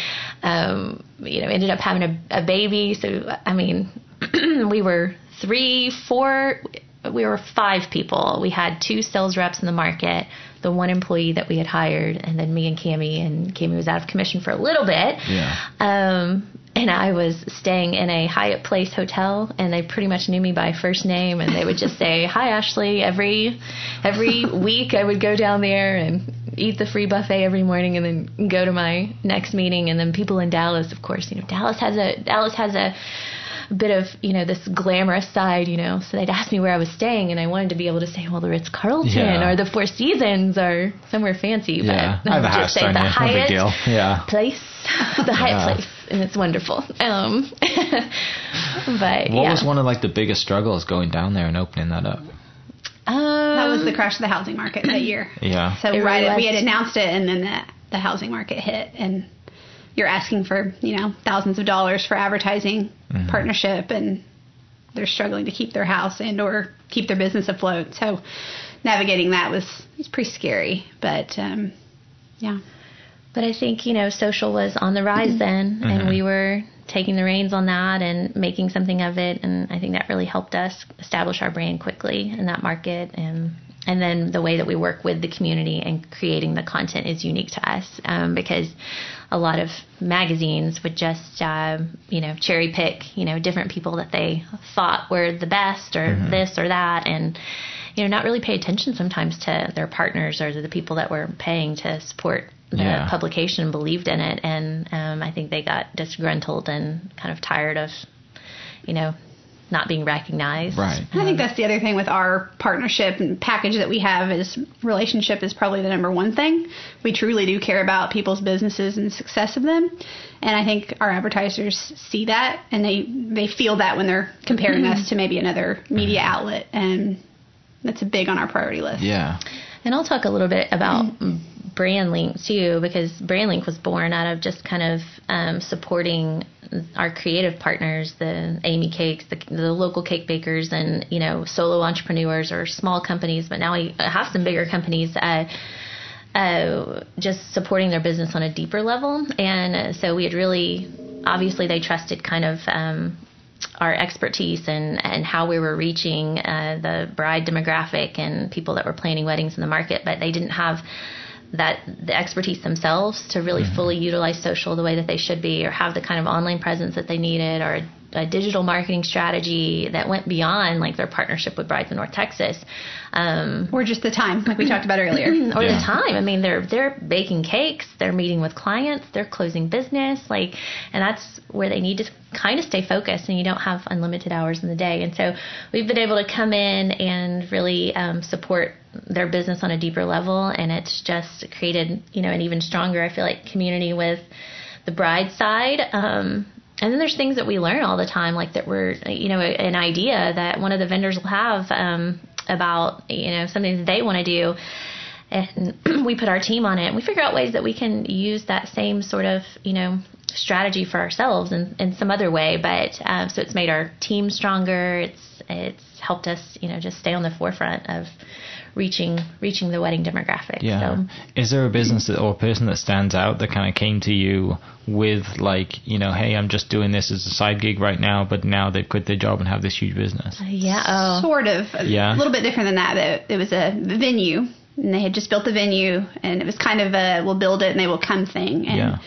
um, you know, ended up having a, a baby. So, I mean, *clears throat* we were three, four, we were five people. We had two sales reps in the market, the one employee that we had hired, and then me and Cami. And Cami was out of commission for a little bit. Yeah. Um, and I was staying in a Hyatt Place hotel, and they pretty much knew me by first name, and they would just say, *laughs* "Hi, Ashley." Every every *laughs* week, I would go down there and eat the free buffet every morning, and then go to my next meeting. And then people in Dallas, of course, you know, Dallas has a Dallas has a bit of you know this glamorous side, you know. So they'd ask me where I was staying, and I wanted to be able to say, well, the Ritz Carlton yeah. or the Four Seasons or somewhere fancy. Yeah, but I have a just say the you. Hyatt no yeah. place, *laughs* the Hyatt yeah. place, and it's wonderful. Um, *laughs* but what yeah. was one of like the biggest struggles going down there and opening that up? Um, that was the crash of the housing market that year. Yeah. So it right, really we had announced it, and then the, the housing market hit, and you're asking for you know thousands of dollars for advertising mm-hmm. partnership and they're struggling to keep their house and or keep their business afloat so navigating that was was pretty scary but um, yeah But I think, you know, social was on the rise then, and we were taking the reins on that and making something of it. And I think that really helped us establish our brand quickly in that market. And and then the way that we work with the community and creating the content is unique to us um, because a lot of magazines would just, uh, you know, cherry pick, you know, different people that they thought were the best or this or that. And you know, not really pay attention sometimes to their partners or the people that were paying to support the Yeah. publication and believed in it. And um, I think they got disgruntled and kind of tired of, you know, not being recognized. Right. I think that's the other thing with our partnership and package that we have is relationship is probably the number one thing. We truly do care about people's businesses and the success of them. And I think our advertisers see that and they, they feel that when they're comparing us to maybe another media outlet. And that's big on our priority list. Yeah. And I'll talk a little bit about mm-hmm. BrandLink too, because BrandLink was born out of just kind of um, supporting our creative partners, the Amy Cakes, the, the local cake bakers, and you know solo entrepreneurs or small companies. But now we have some bigger companies. Uh, uh, just supporting their business on a deeper level, and uh, so we had really, obviously, they trusted kind of um, our expertise and, and how we were reaching uh, the bride demographic and people that were planning weddings in the market, but they didn't have that the expertise themselves to really fully utilize social the way that they should be, or have the kind of online presence that they needed, or a, a digital marketing strategy that went beyond like their partnership with Brides in North Texas. Um, Or just the time, like we talked about earlier. *clears throat* or Yeah. the time. I mean, they're they're baking cakes, they're meeting with clients, they're closing business, like, and that's where they need to kind of stay focused. And you don't have unlimited hours in the day, and so we've been able to come in and really um, support their business on a deeper level, and it's just created, you know, an even stronger, I feel like, community with the bride side. Um, and then there's things that we learn all the time, like that we're, you know, an idea that one of the vendors will have um, about, you know, something that they want to do. And *clears throat* we put our team on it and we figure out ways that we can use that same sort of, you know, strategy for ourselves in, in some other way. But um, so it's made our team stronger. It's, it's helped us, you know, just stay on the forefront of reaching, reaching the wedding demographic. Yeah. So, Is there a business that, or a person that stands out that kind of came to you with like, you know, hey, I'm just doing this as a side gig right now, but now they've quit their job and have this huge business? yeah. Oh. Sort of. Yeah. A little bit different than that. It, it was a venue, and they had just built the venue, and it was kind of a we'll build it and they will come thing. And Yeah.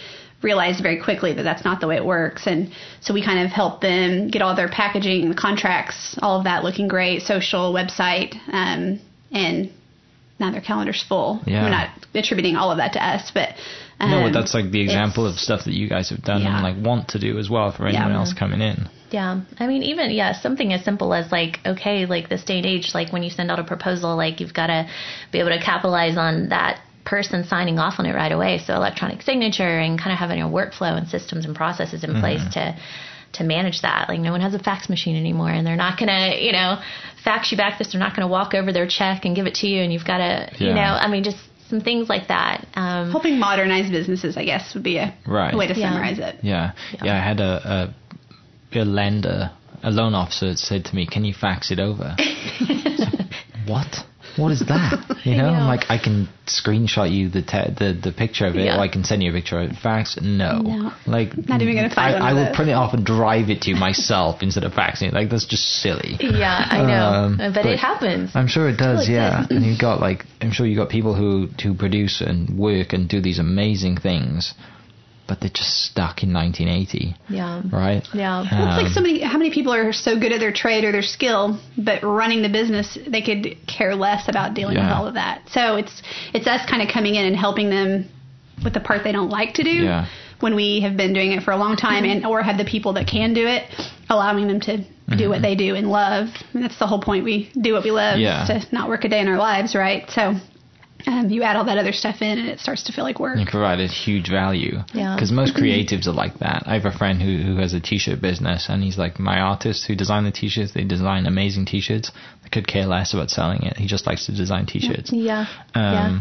realized very quickly that that's not the way it works. And so we kind of helped them get all their packaging, the contracts, all of that looking great, social, website, um, and now their calendar's full. Yeah. We're not attributing all of that to us, but. Um, no, but that's like the example of stuff that you guys have done Yeah. and like want to do as well for anyone Yeah. else coming in. Yeah. I mean, even, yeah, something as simple as like, okay, like this day and age, like when you send out a proposal, like you've got to be able to capitalize on that person signing off on it right away. So electronic signature and kind of having a workflow and systems and processes in place to, to manage that. Like no one has a fax machine anymore and they're not going to, you know, fax you back this. They're not going to walk over their check and give it to you and you've got to, you know, I mean, just some things like that. Um, helping modernize businesses, I guess, would be a Right. way to Yeah. summarize it. Yeah. Yeah, I had a, a, a lender, a loan officer that said to me, can you fax it over? *laughs* what? What is that? *laughs* You know, I'm like, I can screenshot you the te- the the picture of it, Yeah. or I can send you a picture of it. Fax? No. No. Like, Not even gonna find I, I will print it off and drive it to you myself *laughs* instead of faxing it. Like, that's just silly. yeah, I know. Um, but, it happens. I'm sure it does, yeah. does. *laughs* and you've got like, I'm sure you've got people who who produce and work and do these amazing things, but they're just stuck in 1980, Yeah. right? Yeah. Well, it's like Um, so many. How many people are so good at their trade or their skill, but running the business, they could care less about dealing with all of that. So it's it's us kind of coming in and helping them with the part they don't like to do. Yeah. When we have been doing it for a long time, and or have the people that can do it, allowing them to do what they do and love. And that's the whole point. We do what we love. Mm-hmm. Yeah. To not work a day in our lives, right? So. Um, you add all that other stuff in, and it starts to feel like work. You provide a huge value. Yeah. Because most creatives are like that. I have a friend who, who has a t-shirt business, and he's like, my artists who design the t-shirts, they design amazing t-shirts. They could care less about selling it. He just likes to design t-shirts. Yeah. Um, yeah.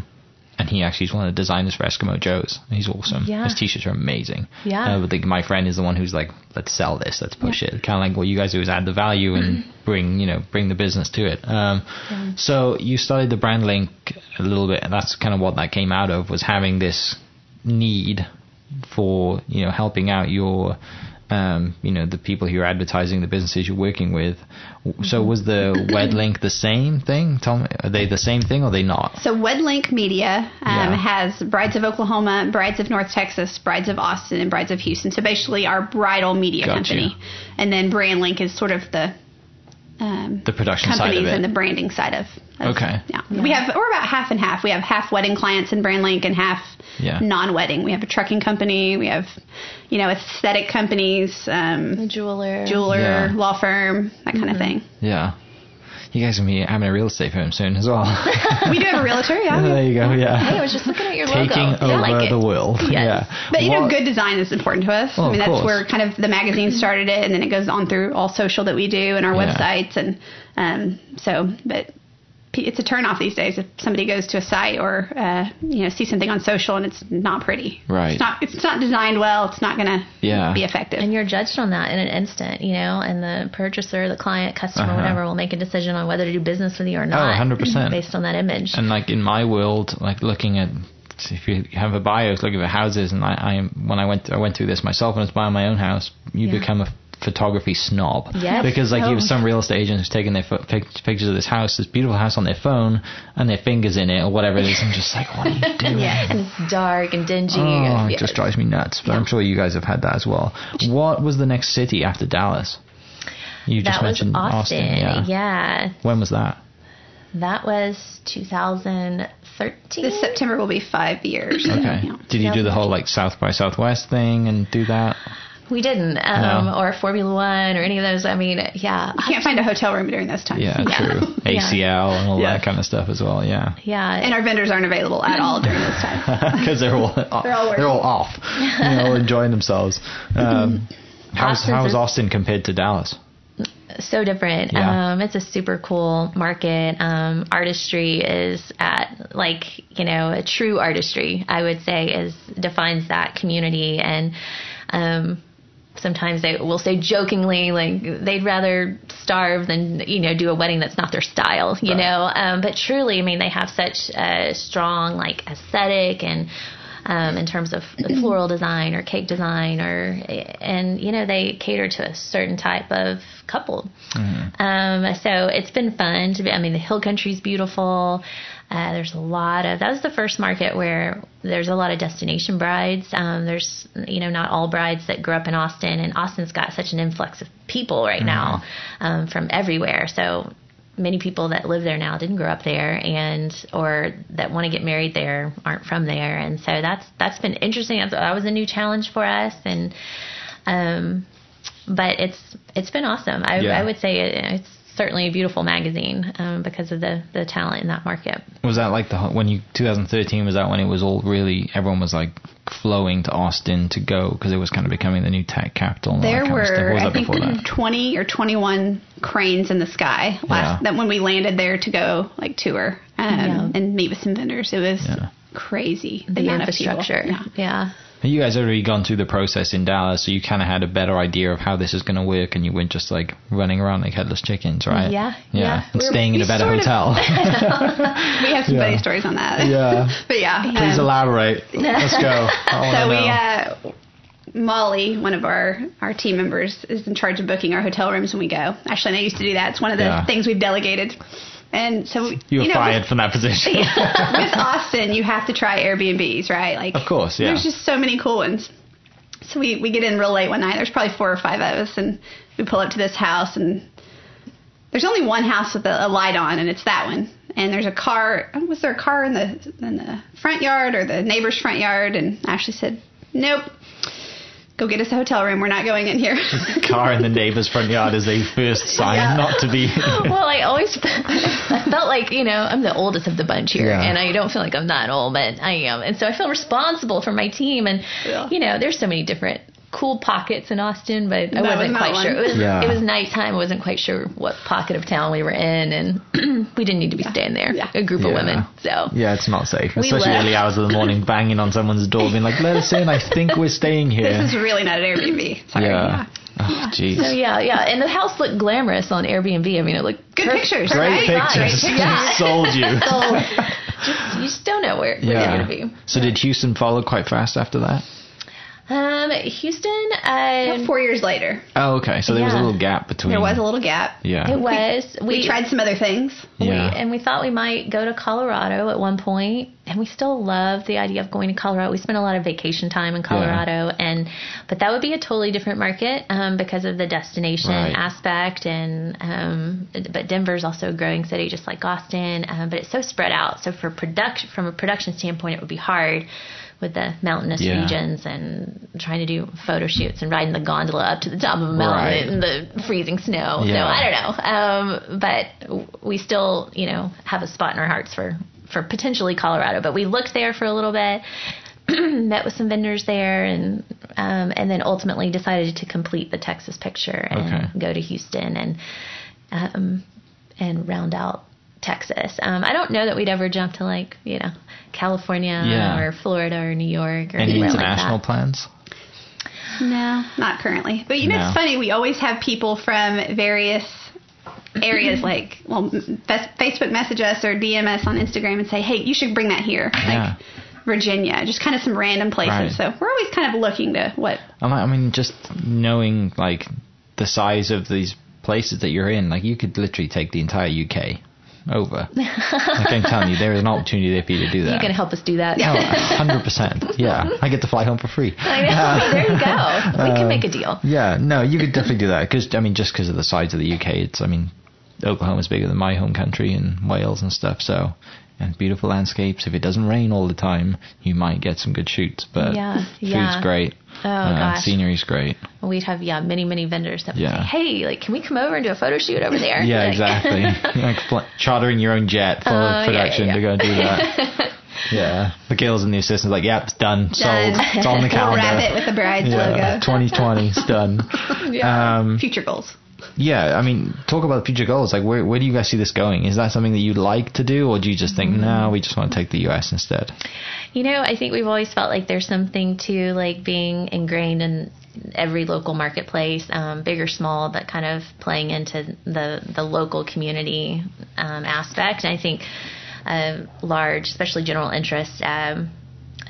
And he actually is one of the designers for Eskimo Joe's. He's awesome. Yeah. His t-shirts are amazing. Yeah. Uh, but the, my friend is the one who's like, let's sell this, let's push it. Kind of like what you guys do is add the value and bring, you know, bring the business to it. Um, So you started the BrandLink a little bit, and that's kind of what that came out of was having this need for you know helping out your um, you know the people who you're advertising, the businesses you're working with. So was the WedLink the same thing? Tell me, are they the same thing or are they not? So WedLink Media um, Yeah. has Brides of Oklahoma, Brides of North Texas, Brides of Austin, and Brides of Houston. So basically, our bridal media company, and then BrandLink is sort of the um, The production side companies of it. and the branding side of. of- Okay. Yeah. we have we're about half and half. We have half wedding clients in BrandLink and half Yeah. non-wedding. We have a trucking company. We have, you know, aesthetic companies, um, jeweler. jeweler, Yeah. Mm-hmm. law firm, that kind of thing. Yeah. You guys are gonna be having a real estate firm soon as well. *laughs* We do have a realtor. Yeah. *laughs* there you go. Yeah. Hey, I was just looking at your Taking logo. over like the world. Yes. Yeah. But you know, good design is important to us. Well, I mean, that's where kind of the magazine started it, and then it goes on through all social that we do and our Yeah. websites, and um, so. But it's a turnoff these days if somebody goes to a site or uh, you know sees something on social and it's not pretty. Right. It's not. It's not designed well. It's not going to Yeah. be effective. And you're judged on that in an instant, you know, and the purchaser, the client, customer, Uh-huh. whatever, will make a decision on whether to do business with you or not. Oh, 100%. *laughs* Based on that image. and like in my world, like looking at if you have a bios, looking at houses, and I, I when I went I went through this myself when I was buying my own house, you Yeah. become a photography snob Yes. because like you have Oh. some real estate agents who's taking their pho- pic- pictures of this house, this beautiful house on their phone, and their fingers in it or whatever it is. I'm just like, what are you *laughs* doing? yeah. and it's dark and dingy. Oh, it just drives me nuts. But I'm sure you guys have had that as well. What was the next city after Dallas? You just that was mentioned Austin. yeah. yeah. When was that? That was 2013. This September will be five years. Okay. Yeah. Did you do the whole like South by Southwest thing and do that? We didn't, um, No. or Formula One or any of those. I mean, yeah, You can't find a hotel room during those times. Yeah, Yeah. true. *laughs* Yeah. ACL and all Yeah. that kind of stuff as well. Yeah. yeah. And our vendors aren't available at all during those times. *laughs* Because *laughs* they're all They're all they're all off, you know, enjoying themselves. Um, how's how's Austin compared to Dallas? so different. Yeah. Um, it's a super cool market. Um, artistry is at like you know a true artistry. I would say is defines that community and. Um, Sometimes they will say jokingly, like they'd rather starve than you know do a wedding that's not their style, you Right. know. Um, but truly, I mean, they have such a strong like aesthetic and um, in terms of *clears throat* floral design or cake design or and you know they cater to a certain type of couple. Um, so it's been fun to be. I mean, the hill country's beautiful. Uh, there's a lot of that was the first market where there's a lot of destination brides. Um, there's you know not all brides that grew up in Austin, and Austin's got such an influx of people right now um, from everywhere. So many people that live there now didn't grow up there and or that want to get married there aren't from there and so that's that's been interesting That's- that was a new challenge for us and um but it's it's been awesome i, Yeah. I would say it, it's certainly a beautiful magazine um, because of the the talent in that market Was that like the when you 2013? Was that when it was all really everyone was like flowing to Austin to go because it was kind of becoming the new tech capital? There that kind of stuff? Or were, was I think, that? *clears throat* 20 or 21 cranes in the sky last Yeah. that when we landed there to go like tour um, Yeah. and meet with some vendors. It was Yeah. crazy. The, the amount of people. infrastructure Yeah. Yeah You guys had already gone through the process in Dallas, so you kind of had a better idea of how this is going to work, and you weren't just like running around like headless chickens, right? Yeah, yeah, yeah. and We're- staying in a better sort of- hotel. *laughs* *laughs* We have some Yeah. funny stories on that. yeah, *laughs* but yeah. please um, elaborate. Let's go. I so we, know. uh, Molly, one of our, our team members, is in charge of booking our hotel rooms when we go. Actually, and I used to do that. It's one of the Yeah. things we've delegated. And so you were know, fired from that position. *laughs* with Austin, you have to try Airbnbs, right? Like, Of course, yeah. There's just so many cool ones. So we, we get in real late one night. There's probably four or five of us, and we pull up to this house, and there's only one house with a, a light on, and it's that one. And there's a car. Was there a car in the in the front yard or the neighbor's front yard? And Ashley said, "Nope." Go get us a hotel room. We're not going in here. *laughs* Car in the neighbor's front yard is a first sign Yeah. not to be. *laughs* well, I always *laughs* I felt like you know I'm the oldest of the bunch here, Yeah. and I don't feel like I'm that old, but I am, and so I feel responsible for my team. And Yeah. you know, there's so many different cool pockets in Austin, but I That wasn't was quite one. sure. It was Yeah. it was nighttime. I wasn't quite sure what pocket of town we were in, and *clears throat* we didn't need to be staying there. Yeah. A group of women, so Yeah, it's not safe, We especially left. early hours of the morning, banging on someone's door, being like, "Let us in. I think we're staying here." this is really not an Airbnb. Sorry. yeah. Oh, jeez. So yeah, yeah, and the house looked glamorous on Airbnb. I mean, it looked Good per- pictures, Great right? pictures. Yeah. *laughs* Sold you. *laughs* So, just you just don't know where, where Yeah. they're going to be. So did Houston follow quite fast after that? Um, Houston, uh, Four years later, Oh, okay. So there was a Yeah. little gap between. there was a little gap. Yeah. it was. *laughs* We, tried some other things. We, Yeah. and we thought we might go to Colorado at one point, and we still love the idea of going to Colorado. We spent a lot of vacation time in Colorado, and but that would be a totally different market um, because of the destination Right. aspect. And um, but Denver's also a growing city, just like Austin, um, but it's so spread out. So for production, from a production standpoint, it would be hard with the mountainous Yeah. regions and trying to do photo shoots and riding the gondola up to the top of a mountain Right. in the freezing snow. Yeah. So I don't know. Um, but we still, you know, have a spot in our hearts for, for potentially Colorado. But we looked there for a little bit, *clears throat* met with some vendors there, and um, and then ultimately decided to complete the Texas picture and Okay. go to Houston and um, and round out Texas. Um, I don't know that we'd ever jump to like you know California Yeah. or Florida or New York or Any anywhere like international plans? No, not currently. But you know, No. it's funny. We always have people from various areas, like well, m- Fa- Facebook message us or DM us on Instagram and say, "Hey, you should bring that here." Yeah. Like Virginia, just kind of some random places. Right. So we're always kind of looking to what. I mean- I mean, just knowing like the size of these places that you're in, like you could literally take the entire UK over. *laughs* like I'm telling you, there is an opportunity there for you to do that. You're going to help us do that. *laughs* 100% Yeah, I get to fly home for free. I know. *laughs* there you go. We can make a uh, deal. Yeah, no, you could definitely do that because I mean, just because of the size of the UK, it's I mean, Oklahoma's bigger than my home country and Wales and stuff. So, and beautiful landscapes. If it doesn't rain all the time, you might get some good shoots. But Yeah, food's yeah. great. Oh, uh, gosh. scenery's great. We'd have yeah many many vendors that would Yeah. say, hey, like, can we come over and do a photo shoot over there? Yeah, Like- exactly. *laughs* like fl- chartering your own jet for Oh, yeah, production yeah, to go and do that. yeah, the girls and the assistants like, yep, it's done, sold, it's on the calendar. *laughs* We'll wrap it with the bride's yeah, logo. 2020, it's done. *laughs* Um, Future goals. Yeah, I mean, talk about future goals. Like, where where do you guys see this going? Is that something that you'd like to do, or do you just think, Mm-hmm. no, we just want to take the US instead? You know, I think we've always felt like there's something to like being ingrained in every local marketplace, um, big or small, but kind of playing into the the local community um, aspect. And I think uh, large, especially general interest. Um,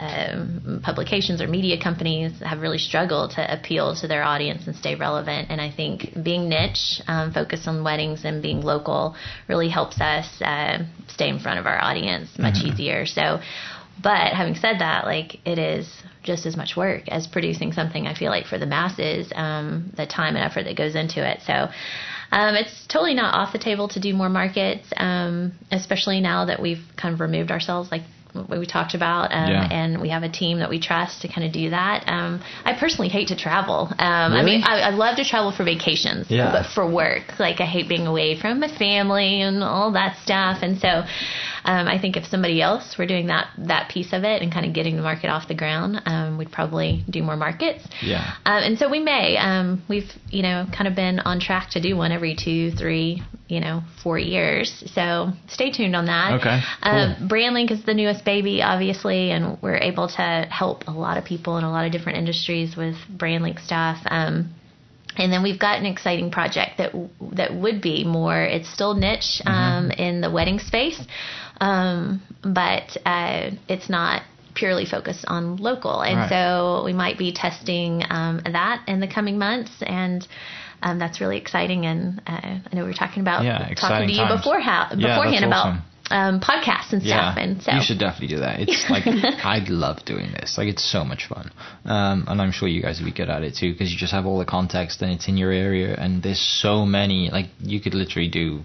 um, publications or media companies have really struggled to appeal to their audience and stay relevant. And I think being niche, um, focused on weddings and being local, really helps us uh, stay in front of our audience much easier. So, but having said that, like it is just as much work as producing something. I feel like for the masses, um, the time and effort that goes into it. So. Um, it's totally not off the table to do more markets, um, especially now that we've kind of removed ourselves, like we talked about, um, Yeah. and we have a team that we trust to kind of do that. Um, I personally hate to travel. Um, I mean, I, I love to travel for vacations, Yeah. but for work, like I hate being away from my family and all that stuff. And so, um, I think if somebody else were doing that that piece of it and kind of getting the market off the ground, um, we'd probably do more markets. Yeah. Um, and so we may. Um, we've, you know, kind of been on track to do one every two, three, you know, four years. So stay tuned on that. Okay, cool. Brandlink is the newest baby, obviously, and we're able to help a lot of people in a lot of different industries with Brandlink stuff. Um, and then we've got an exciting project that that would be more. It's still niche um, in the wedding space, um, but uh, it's not purely focused on local. And Right. so we might be testing um, that in the coming months, and um, that's really exciting. And uh, I know we were talking about Yeah, talking to you beforehand, Yeah, beforehand about awesome. Um, podcasts and stuff. And so you should definitely do that. It's like *laughs* I love doing this. Like it's so much fun, um, and I'm sure you guys would be good at it too because you just have all the context and it's in your area. And there's so many. Like you could literally do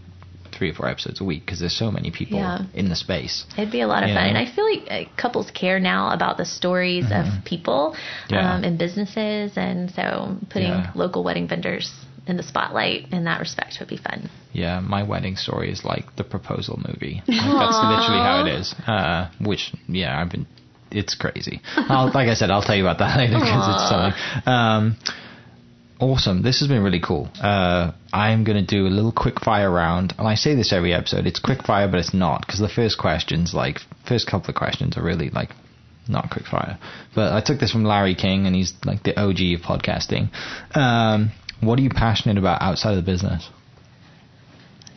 three or four episodes a week because there's so many people Yeah. in the space. It'd be a lot of Yeah. fun, and I feel like uh, couples care now about the stories of people Mm-hmm. Yeah. um, and businesses, and so putting Yeah. local wedding vendors in the spotlight in that respect would be fun. Yeah, my wedding story is like the proposal movie. Like, that's literally how it is. Uh, which, yeah, I've been. It's crazy. I'll, like I said, I'll tell you about that *laughs* later because it's something. Um, awesome. This has been really cool. Uh, I'm going to do a little quick fire round, and I say this every episode. It's quick fire, but it's not because the first questions, like first couple of questions, are really like not quick fire. But I took this from Larry King, and he's like the OG of podcasting. Um, what are you passionate about outside of the business?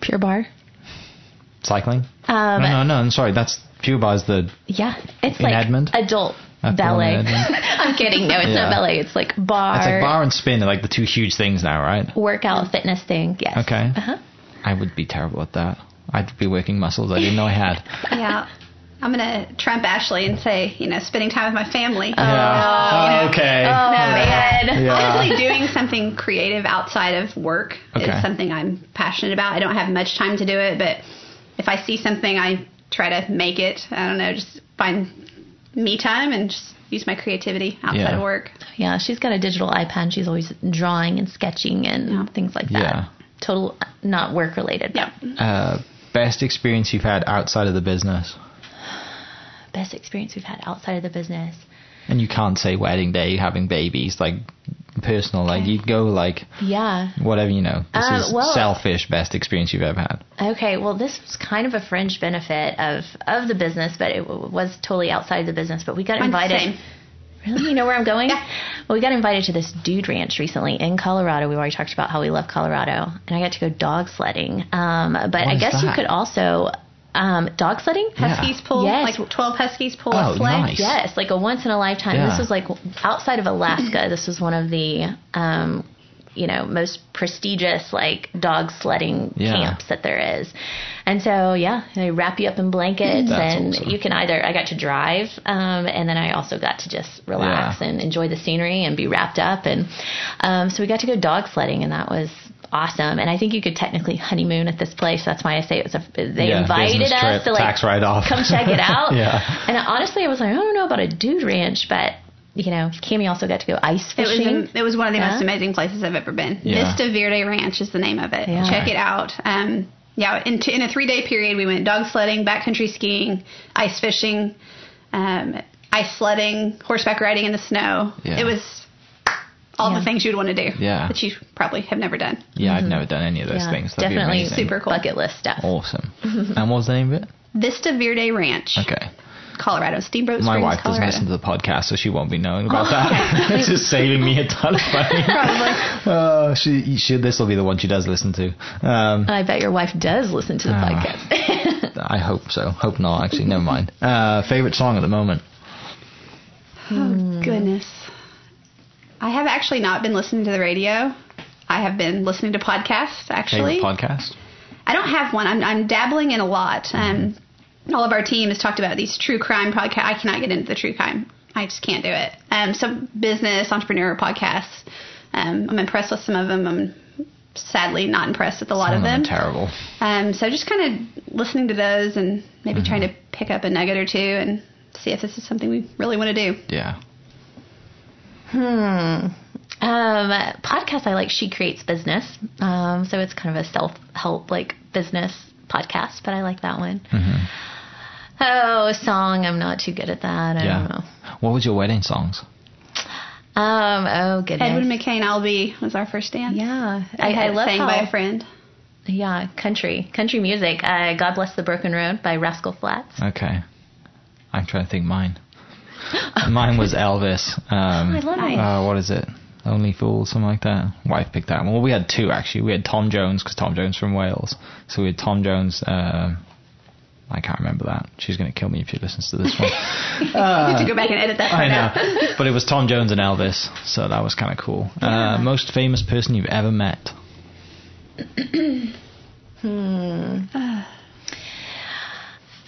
Pure Barre. Cycling? Um, no, no, no. I'm sorry. That's Pure Barre is the Yeah, it's In like Edmond? adult That's ballet. *laughs* I'm kidding. No, it's Yeah. not ballet. It's like barre, it's like bar and spin are like the two huge things now, right? workout, fitness thing. Yes. Okay. Uh-huh. I would be terrible at that. I'd be working muscles I didn't know I had. Yeah. I'm gonna trump Ashley and say, you know, spending time with my family. yeah. Oh, okay. Oh No, man. Yeah. Honestly, doing something creative outside of work Okay. is something I'm passionate about. I don't have much time to do it, but if I see something, I try to make it. I don't know, just find me time and just use my creativity outside Yeah. of work. Yeah, she's got a digital iPad. She's always drawing and sketching and Yeah. things like that. Yeah. Total, not work related. Yeah. Uh, best experience you've had outside of the business? Best experience we've had outside of the business. And you can't say wedding day, having babies, like personal. Like you go like Yeah. whatever you know. This Um, is well- selfish best experience you've ever had. Okay, well, this was kind of a fringe benefit of of the business, but it w- was totally outside the business. But we got Mine's the invited. same. Really, you know where I'm going? *laughs* Yeah. Well, we got invited to this dude ranch recently in Colorado. We already talked about how we love Colorado, and I got to go dog sledding. Um, but What I is guess you could also um, dog sledding. Yeah. Huskies pull, Yes. like 12 Huskies pull Oh, a sled. nice. Yes, like a once in a lifetime. Yeah. This was like outside of Alaska. this was one of the, um, you know, most prestigious like dog sledding Yeah. camps that there is. And so, yeah, they wrap you up in blankets, That's and awesome. you can either. I got to drive, um, and then I also got to just relax Yeah. and enjoy the scenery and be wrapped up. And um, so we got to go dog sledding, and that was awesome. And I think you could technically honeymoon at this place. That's why I say it was a. They Yeah, invited us trip, to like tax write-off. come check it out. *laughs* Yeah. And honestly, I was like, I don't know about a dude ranch, but you know, Cami also got to go ice It was, fishing. it was one of the Yeah. most amazing places I've ever been. Yeah. Vista Verde Ranch is the name of it. Yeah. Check it out. Um, yeah, in, t- in a three day period, we went dog sledding, backcountry skiing, ice fishing, um, ice sledding, horseback riding in the snow. Yeah. It was all Yeah. the things you'd want to do Yeah. that you probably have never done. Yeah, I've never done any of those Yeah, things. That'd definitely amazing. super cool. bucket list stuff. Awesome. *laughs* and what was the name of it? Vista Verde Ranch, Okay. Colorado, Steamboat My Springs, wife Colorado. doesn't listen to the podcast, so she won't be knowing about that. it's *laughs* *laughs* just saving me a ton of money. *laughs* Probably. Uh, she, she, this will be the one she does listen to. Um, I bet your wife does listen to the Ah. podcast. I hope so. Hope not, actually. Never mind. Uh, favorite song at the moment? Oh, goodness. I have actually not been listening to the radio. I have been listening to podcasts, actually. Favorite podcast? I don't have one. I'm, I'm dabbling in a lot. Um, all of our team has talked about these true crime podcasts. I cannot get into the true crime. I just can't do it. Um, some business entrepreneur podcasts. Um, I'm impressed with some of them. I'm sadly not impressed with a lot Some of them them. are terrible. Um, so just kind of listening to those and maybe Mm-hmm. trying to pick up a nugget or two and see if this is something we really want to do. Yeah. hmm. Um, podcast I like. She creates business. Um, so it's kind of a self help like business podcast, but I like that one. hmm Oh, song. I'm not too good at that. I Yeah. don't know. What was your wedding songs? Um. Oh goodness. Edwin McCain, I'll be was our first dance. Yeah, I, I, I had love sang how, by a friend. Yeah, country, country music. Uh, God bless the broken road by Rascal Flatts. Okay. I'm trying to think mine. Mine was Elvis. Um, I love it. Uh, what is it? Only Fool, something like that. Wife picked that one. Well, we had two actually. We had Tom Jones because Tom Jones from Wales. So we had Tom Jones. Uh, I can't remember that. She's going to kill me if she listens to this one. *laughs* you have to go back and edit that I know. *laughs* but it was Tom Jones and Elvis, so that was kind of cool. Uh, most famous person you've ever met? Hmm. *sighs* *sighs* *sighs*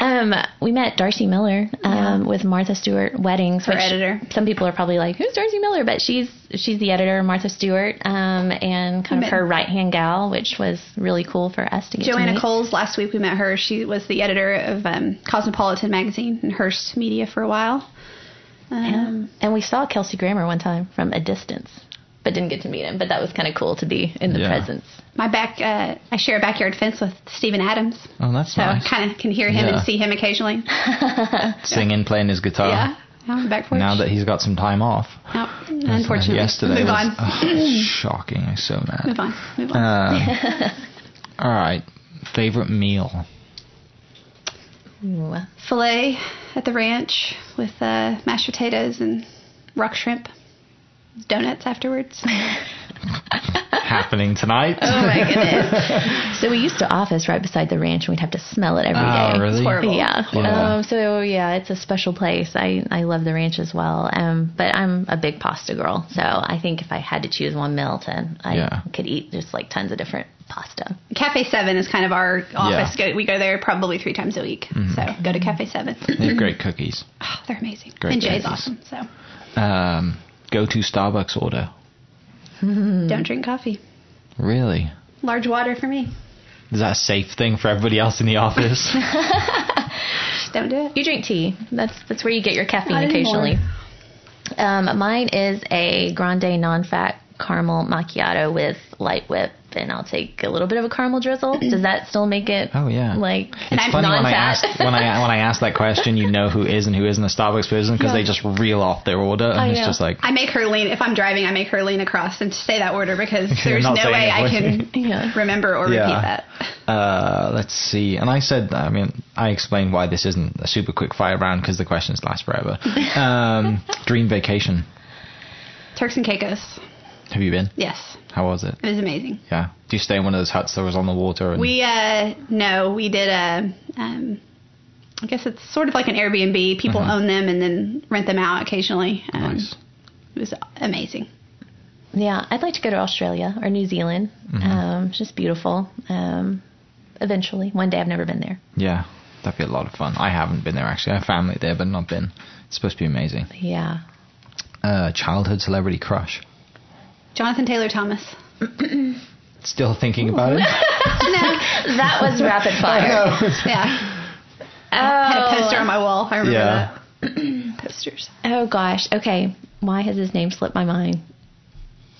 Um, we met Darcy Miller um, with Martha Stewart Weddings. Her editor. Some people are probably like, "Who's Darcy Miller?" But she's she's the editor, Martha Stewart, um, and kind of her right hand gal, which was really cool for us to get to Joanna meet. Coles, last week we met her. She was the editor of um, Cosmopolitan magazine and Hearst Media for a while. Um, And we saw Kelsey Grammer one time from a distance, but didn't get to meet him. But that was kind of cool to be in the Yeah. presence. My back, uh, I share a backyard fence with Steven Adams, Oh, that's so nice. I kind of can hear him Yeah. and see him occasionally. *laughs* Singing, playing his guitar. yeah, on the back porch. Now that he's got some time off. no, unfortunately, Yesterday move was on, oh, shocking. I'm so mad. move on, move on. Um, *laughs* all right. Favorite meal? Ooh. Filet at the ranch with uh, mashed potatoes and rock shrimp. Donuts afterwards. *laughs* Happening tonight. Oh my goodness. *laughs* so we used to office right beside the ranch, and we'd have to smell it every day. Oh, really? It's horrible. Yeah. Yeah. Um, so yeah, it's a special place. I I love the ranch as well. Um, but I'm a big pasta girl, so I think if I had to choose one meal to, I Yeah. could eat just like tons of different pasta. Cafe Seven is kind of our office. Go, we go there probably three times a week. Mm-hmm. So go to Cafe Seven. They have great cookies. Oh, they're amazing. Great and Jay's cookies. awesome. So Um, go to Starbucks order. don't drink coffee. Really? Large water for me. Is that a safe thing for everybody else in the office? *laughs* *laughs* Don't do it. You drink tea. That's that's where you get your caffeine Not occasionally. Um, mine is a grande non-fat caramel macchiato with light whip, and I'll take a little bit of a caramel drizzle. *clears throat* Does that still make it? Oh, yeah. Like It's I'm funny when I ask *laughs* when I when I ask that question, you know who is and who isn't a Starbucks person because Yeah. they just reel off their order, and I it's know. just like I make her lean. If I'm driving, I make her lean across and say that order because *laughs* there's no way I can *laughs* Yeah. remember or Yeah. repeat that. Uh, let's see. And I said, I mean, I explained why this isn't a super quick fire round because the questions last forever. Um, dream vacation. Turks and Caicos. Have you been? Yes, How was it? it was amazing. Yeah. Do you stay in one of those huts that was on the water? And, We uh no, we did a um I guess it's sort of like an Airbnb. People Mhm. own them and then rent them out occasionally. Um, nice. It was amazing. Yeah, I'd like to go to Australia or New Zealand. Mhm. Um, it's just beautiful. Um, eventually, one day. I've never been there. Yeah. That'd be a lot of fun. I haven't been there actually. I have family there, but not been. It's supposed to be amazing. Yeah. Uh, childhood celebrity crush. Jonathan Taylor Thomas. Still thinking about it? *laughs* no, That was rapid *laughs* fire. yeah. Oh. I had a poster on my wall. I remember Yeah. that. *clears throat* Posters. Oh gosh. Okay. Why has his name slipped my mind?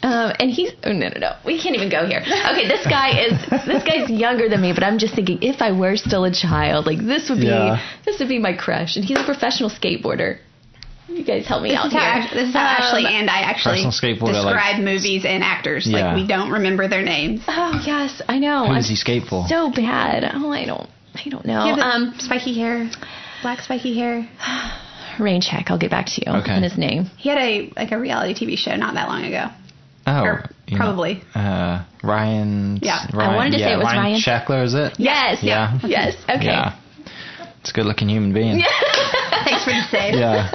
Um, and he's oh no no no we can't even go here. Okay, this guy is this guy's younger than me, but I'm just thinking if I were still a child, like this would be Yeah. this would be my crush, and he's a professional skateboarder. You guys help me This out is, here. Ash- this is how Um, Ashley and I actually Personal skateboarder, like- describe movies and actors. Yeah. Like we don't remember their names. Oh yes, I know. Who I'm does he skate for? so bad. Oh, I don't I don't know. You have Um, spiky hair, black spiky hair. *sighs* rain check. I'll get back to you Okay. on his name. He had a like a reality TV show not that long ago. Oh, Or you know, probably. uh, Ryan. Yeah. I wanted to say it was Ryan Ryan. Sheckler, is it? Yes. Yeah. Yes. Okay. Yeah. It's a good looking human being. *laughs* Thanks for the save. Yeah.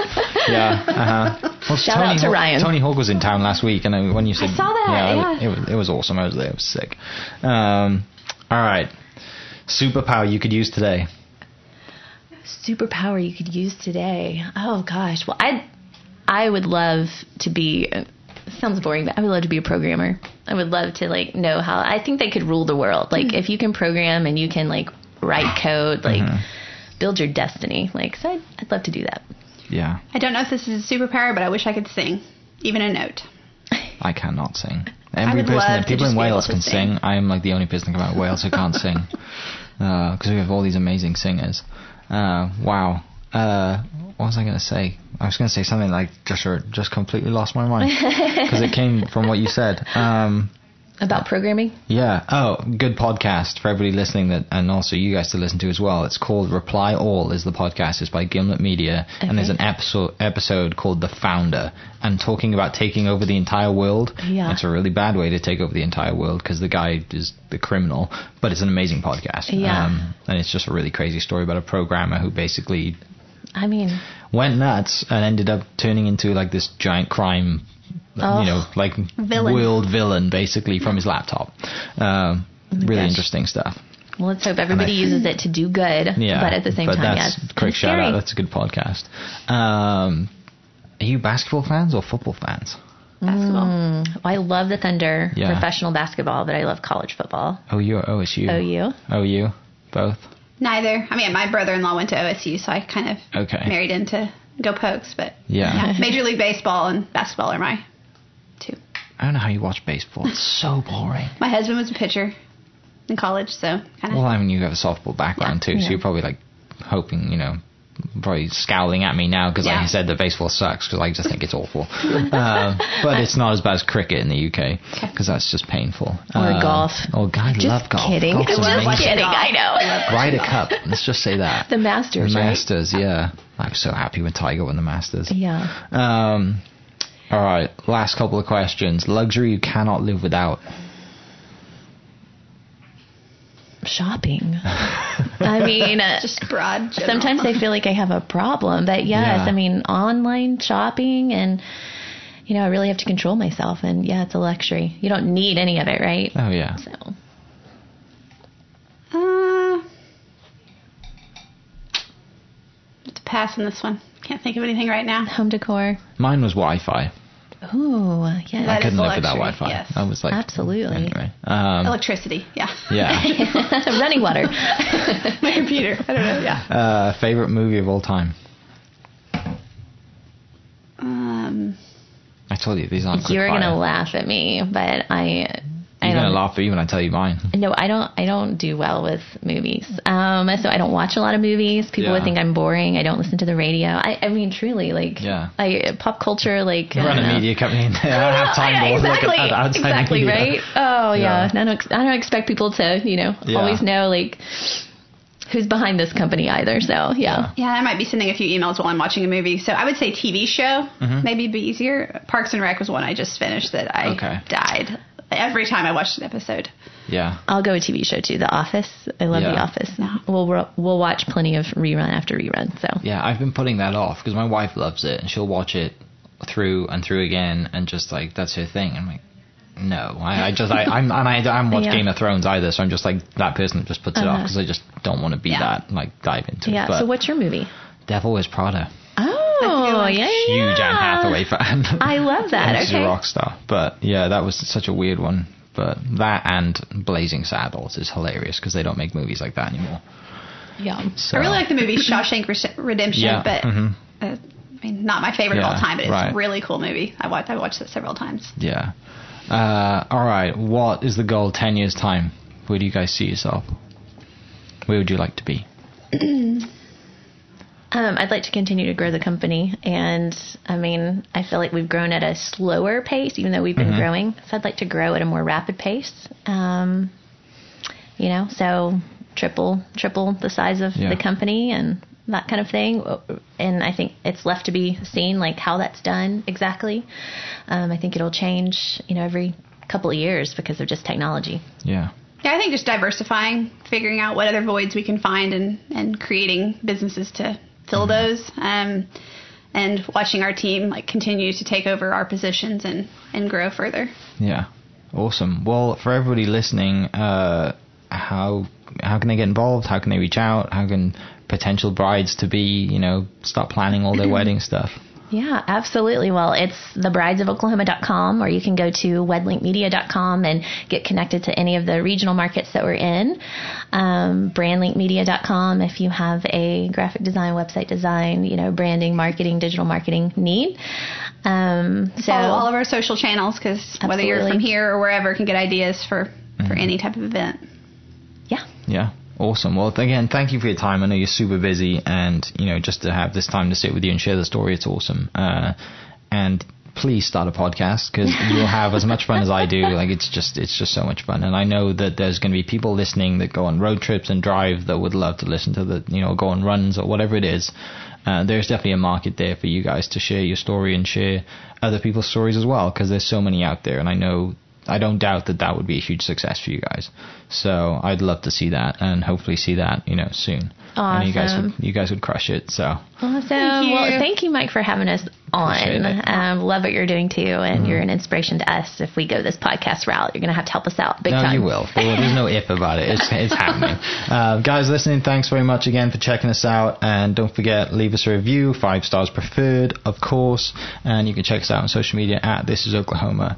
Yeah. *laughs* Uh-huh. Well, Shout Tony out to Hawk- Ryan. Tony Hawk was in town last week, and when you said saw that, it- yeah. it, was, it was awesome. I was there. It was sick. Um, all right. Superpower you could use today. superpower you could use today. Oh gosh. Well, I I would love to be sounds boring, but I would love to be a programmer. I would love to like know how I think they could rule the world. Like if you can program and you can like write code, like Mhm. build your destiny. Like so I'd, I'd love to do that. Yeah. I don't know if this is a superpower, but I wish I could sing, even a note. I cannot sing. Every person, people in Wales can sing. sing. I am like the only person come out of Wales who can't sing *laughs* because we have all these amazing singers. Uh, wow. Uh, what was I going to say? I was going to say something like just just completely lost my mind *laughs* because it came from what you said. Um, About programming? yeah. Oh, good podcast for everybody listening that, and also you guys to listen to as well. It's called Reply All. Is the podcast? It's by Gimlet Media, and there's an episode episode called The Founder, and talking about taking over the entire world. Yeah. It's a really bad way to take over the entire world because the guy is the criminal, but it's an amazing podcast. Yeah. Um, and it's just a really crazy story about a programmer who basically I mean, went nuts and ended up turning into like this giant crime, Oh. you know, like Villain. world villain basically from his laptop. Um, really gosh. interesting stuff. well, let's hope everybody I- uses it to do good. Yeah, But at the same but time, that's yes. quick shout out. That's a good podcast. Um, are you basketball fans or football fans? Basketball. Mm, well, I love the Thunder Yeah. professional basketball, but I love college football. Oh, you or OSU? OU. OU, both. Neither. I mean, my brother-in-law went to OSU, so I kind of Okay. married into Go Pokes. But Yeah. yeah, Major League Baseball and basketball are my two. I don't know how you watch baseball. It's so *laughs* boring. My husband was a pitcher in college, so kind of. Well, I mean, you have a softball background too, so Yeah. you're probably like hoping, you know, probably scowling at me now because, like Yeah. I said, that baseball sucks because I just think it's awful. um, *laughs* but it's not as bad as cricket in the UK because that's just painful. Or Um, golf. Oh, God, I love golf. kidding. Golf's Just amazing. kidding. I know. *laughs* Ryder Cup. Let's just say that. The Masters, The right? Masters, yeah. I'm so happy when Tiger won the Masters. Yeah. Um, all right, last couple of questions. Luxury you cannot live without. Shopping. *laughs* I mean, uh, just broad. General. Sometimes I feel like I have a problem, but yes, yeah. I mean, online shopping and you know, I really have to control myself, and yeah, it's a luxury. You don't need any of it, right? Oh yeah. So. Pass on this one. Can't think of anything right now. home decor. Mine was Wi-Fi. Ooh, yeah, That I couldn't live without luxury, Wi-Fi. yes. I was like, Absolutely. Anyway, um, Electricity. Yeah. yeah. *laughs* *laughs* running water. *laughs* My computer. I don't know. Yeah. uh, favorite movie of all time. Um, I told you these aren't. You're gonna laugh at me, but I. I You're gonna don't, laugh at me when I tell you mine. No, I don't. I don't do well with movies. Um, so I don't watch a lot of movies. People would think I'm boring. I don't listen to the radio. I, I mean, truly, like, Yeah. I pop culture, like, You I run don't a know. media company. And *laughs* I don't have time Yeah, to exactly, *laughs* look at outside exactly, media. right? Oh yeah. Yeah. I don't. I don't expect people to, you know, Yeah. always know like who's behind this company either. So yeah. yeah, I might be sending a few emails while I'm watching a movie. So I would say TV show maybe be easier. Parks and Rec was one I just finished that I Okay. died every time I watch an episode. Yeah. I'll go a TV show too. The Office. I love Yeah. The Office. We'll we'll watch plenty of rerun after rerun. So Yeah, I've been putting that off because my wife loves it and she'll watch it through and through again and just like that's her thing. I'm like, no, I, I just I, I'm and I I'm *laughs* watch Yeah. Game of Thrones either, so I'm just like that person that just puts it off Uh-huh. because I just don't want to be Yeah. that like dive into yeah. it. But So what's your movie? Devil Wears Prada, Oh one. yeah, huge yeah. Anne Hathaway fan. I love that. and *laughs* she's a Okay. rock star. But yeah, that was such a weird one. But that and Blazing Saddles is hilarious because they don't make movies like that anymore. Yeah. So I really like the movie Shawshank Redemption, Yeah, but mhm. uh, I mean, not my favorite of all time, but it's right. a really cool movie. I watched I watched it several times. Yeah. Uh, all right. What is the goal? Ten years time. Where do you guys see yourself? Where would you like to be? *clears throat* Um, I'd like to continue to grow the company, and I mean, I feel like we've grown at a slower pace, even though we've been growing. So I'd like to grow at a more rapid pace. Um, you know, so triple triple the size of Yeah. the company and that kind of thing. And I think it's left to be seen, like how that's done exactly. Um, I think it'll change, you know, every couple of years because of just technology. Yeah. Yeah, I think just diversifying, figuring out what other voids we can find, and and creating businesses to fill those. Um, and watching our team like continue to take over our positions and and grow further. Yeah. Awesome. Well, for everybody listening, uh, how how can they get involved? How can they reach out? How can potential brides to be, you know, start planning all their *laughs* wedding stuff? Yeah, absolutely. Well, it's thebridesofOklahoma.com, or you can go to wedlinkmedia.com and get connected to any of the regional markets that we're in. Um, brandlinkmedia.com if you have a graphic design, website design, you know, branding, marketing, digital marketing need. Um, so Follow all of our social channels because whether you're from here or wherever, can get ideas for for any type of event. yeah, Yeah. Awesome. Well, again, thank you for your time. I know you're super busy, and you know, just to have this time to sit with you and share the story, it's awesome. Uh, and please start a podcast because *laughs* you'll have as much fun as I do. Like it's just, it's just so much fun. And I know that there's going to be people listening that go on road trips and drive that would love to listen to the, you know, go on runs or whatever it is. Uh, there's definitely a market there for you guys to share your story and share other people's stories as well because there's so many out there, and I know I don't doubt that that would be a huge success for you guys. So I'd love to see that, and hopefully see that, you know, soon. Awesome. And you guys would you guys would crush it. So awesome. Thank you. Well, thank you, Mike, for having us on. Mm-hmm. Um, love what you're doing too, and you're an inspiration to us. If we go this podcast route, you're going to have to help us out big no, time. you will. Well, there's no if about it. It's it's happening. *laughs* Uh, guys, listening, thanks very much again for checking us out, and don't forget leave us a review, five stars preferred, of course, and you can check us out on social media at This Is Oklahoma.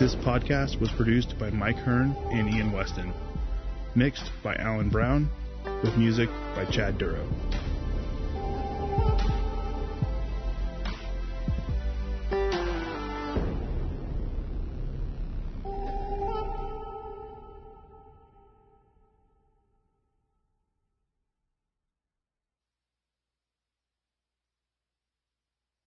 This podcast was produced by Mike Hearn and Ian Weston. Mixed by Alan Brown, with music by Chad Duro.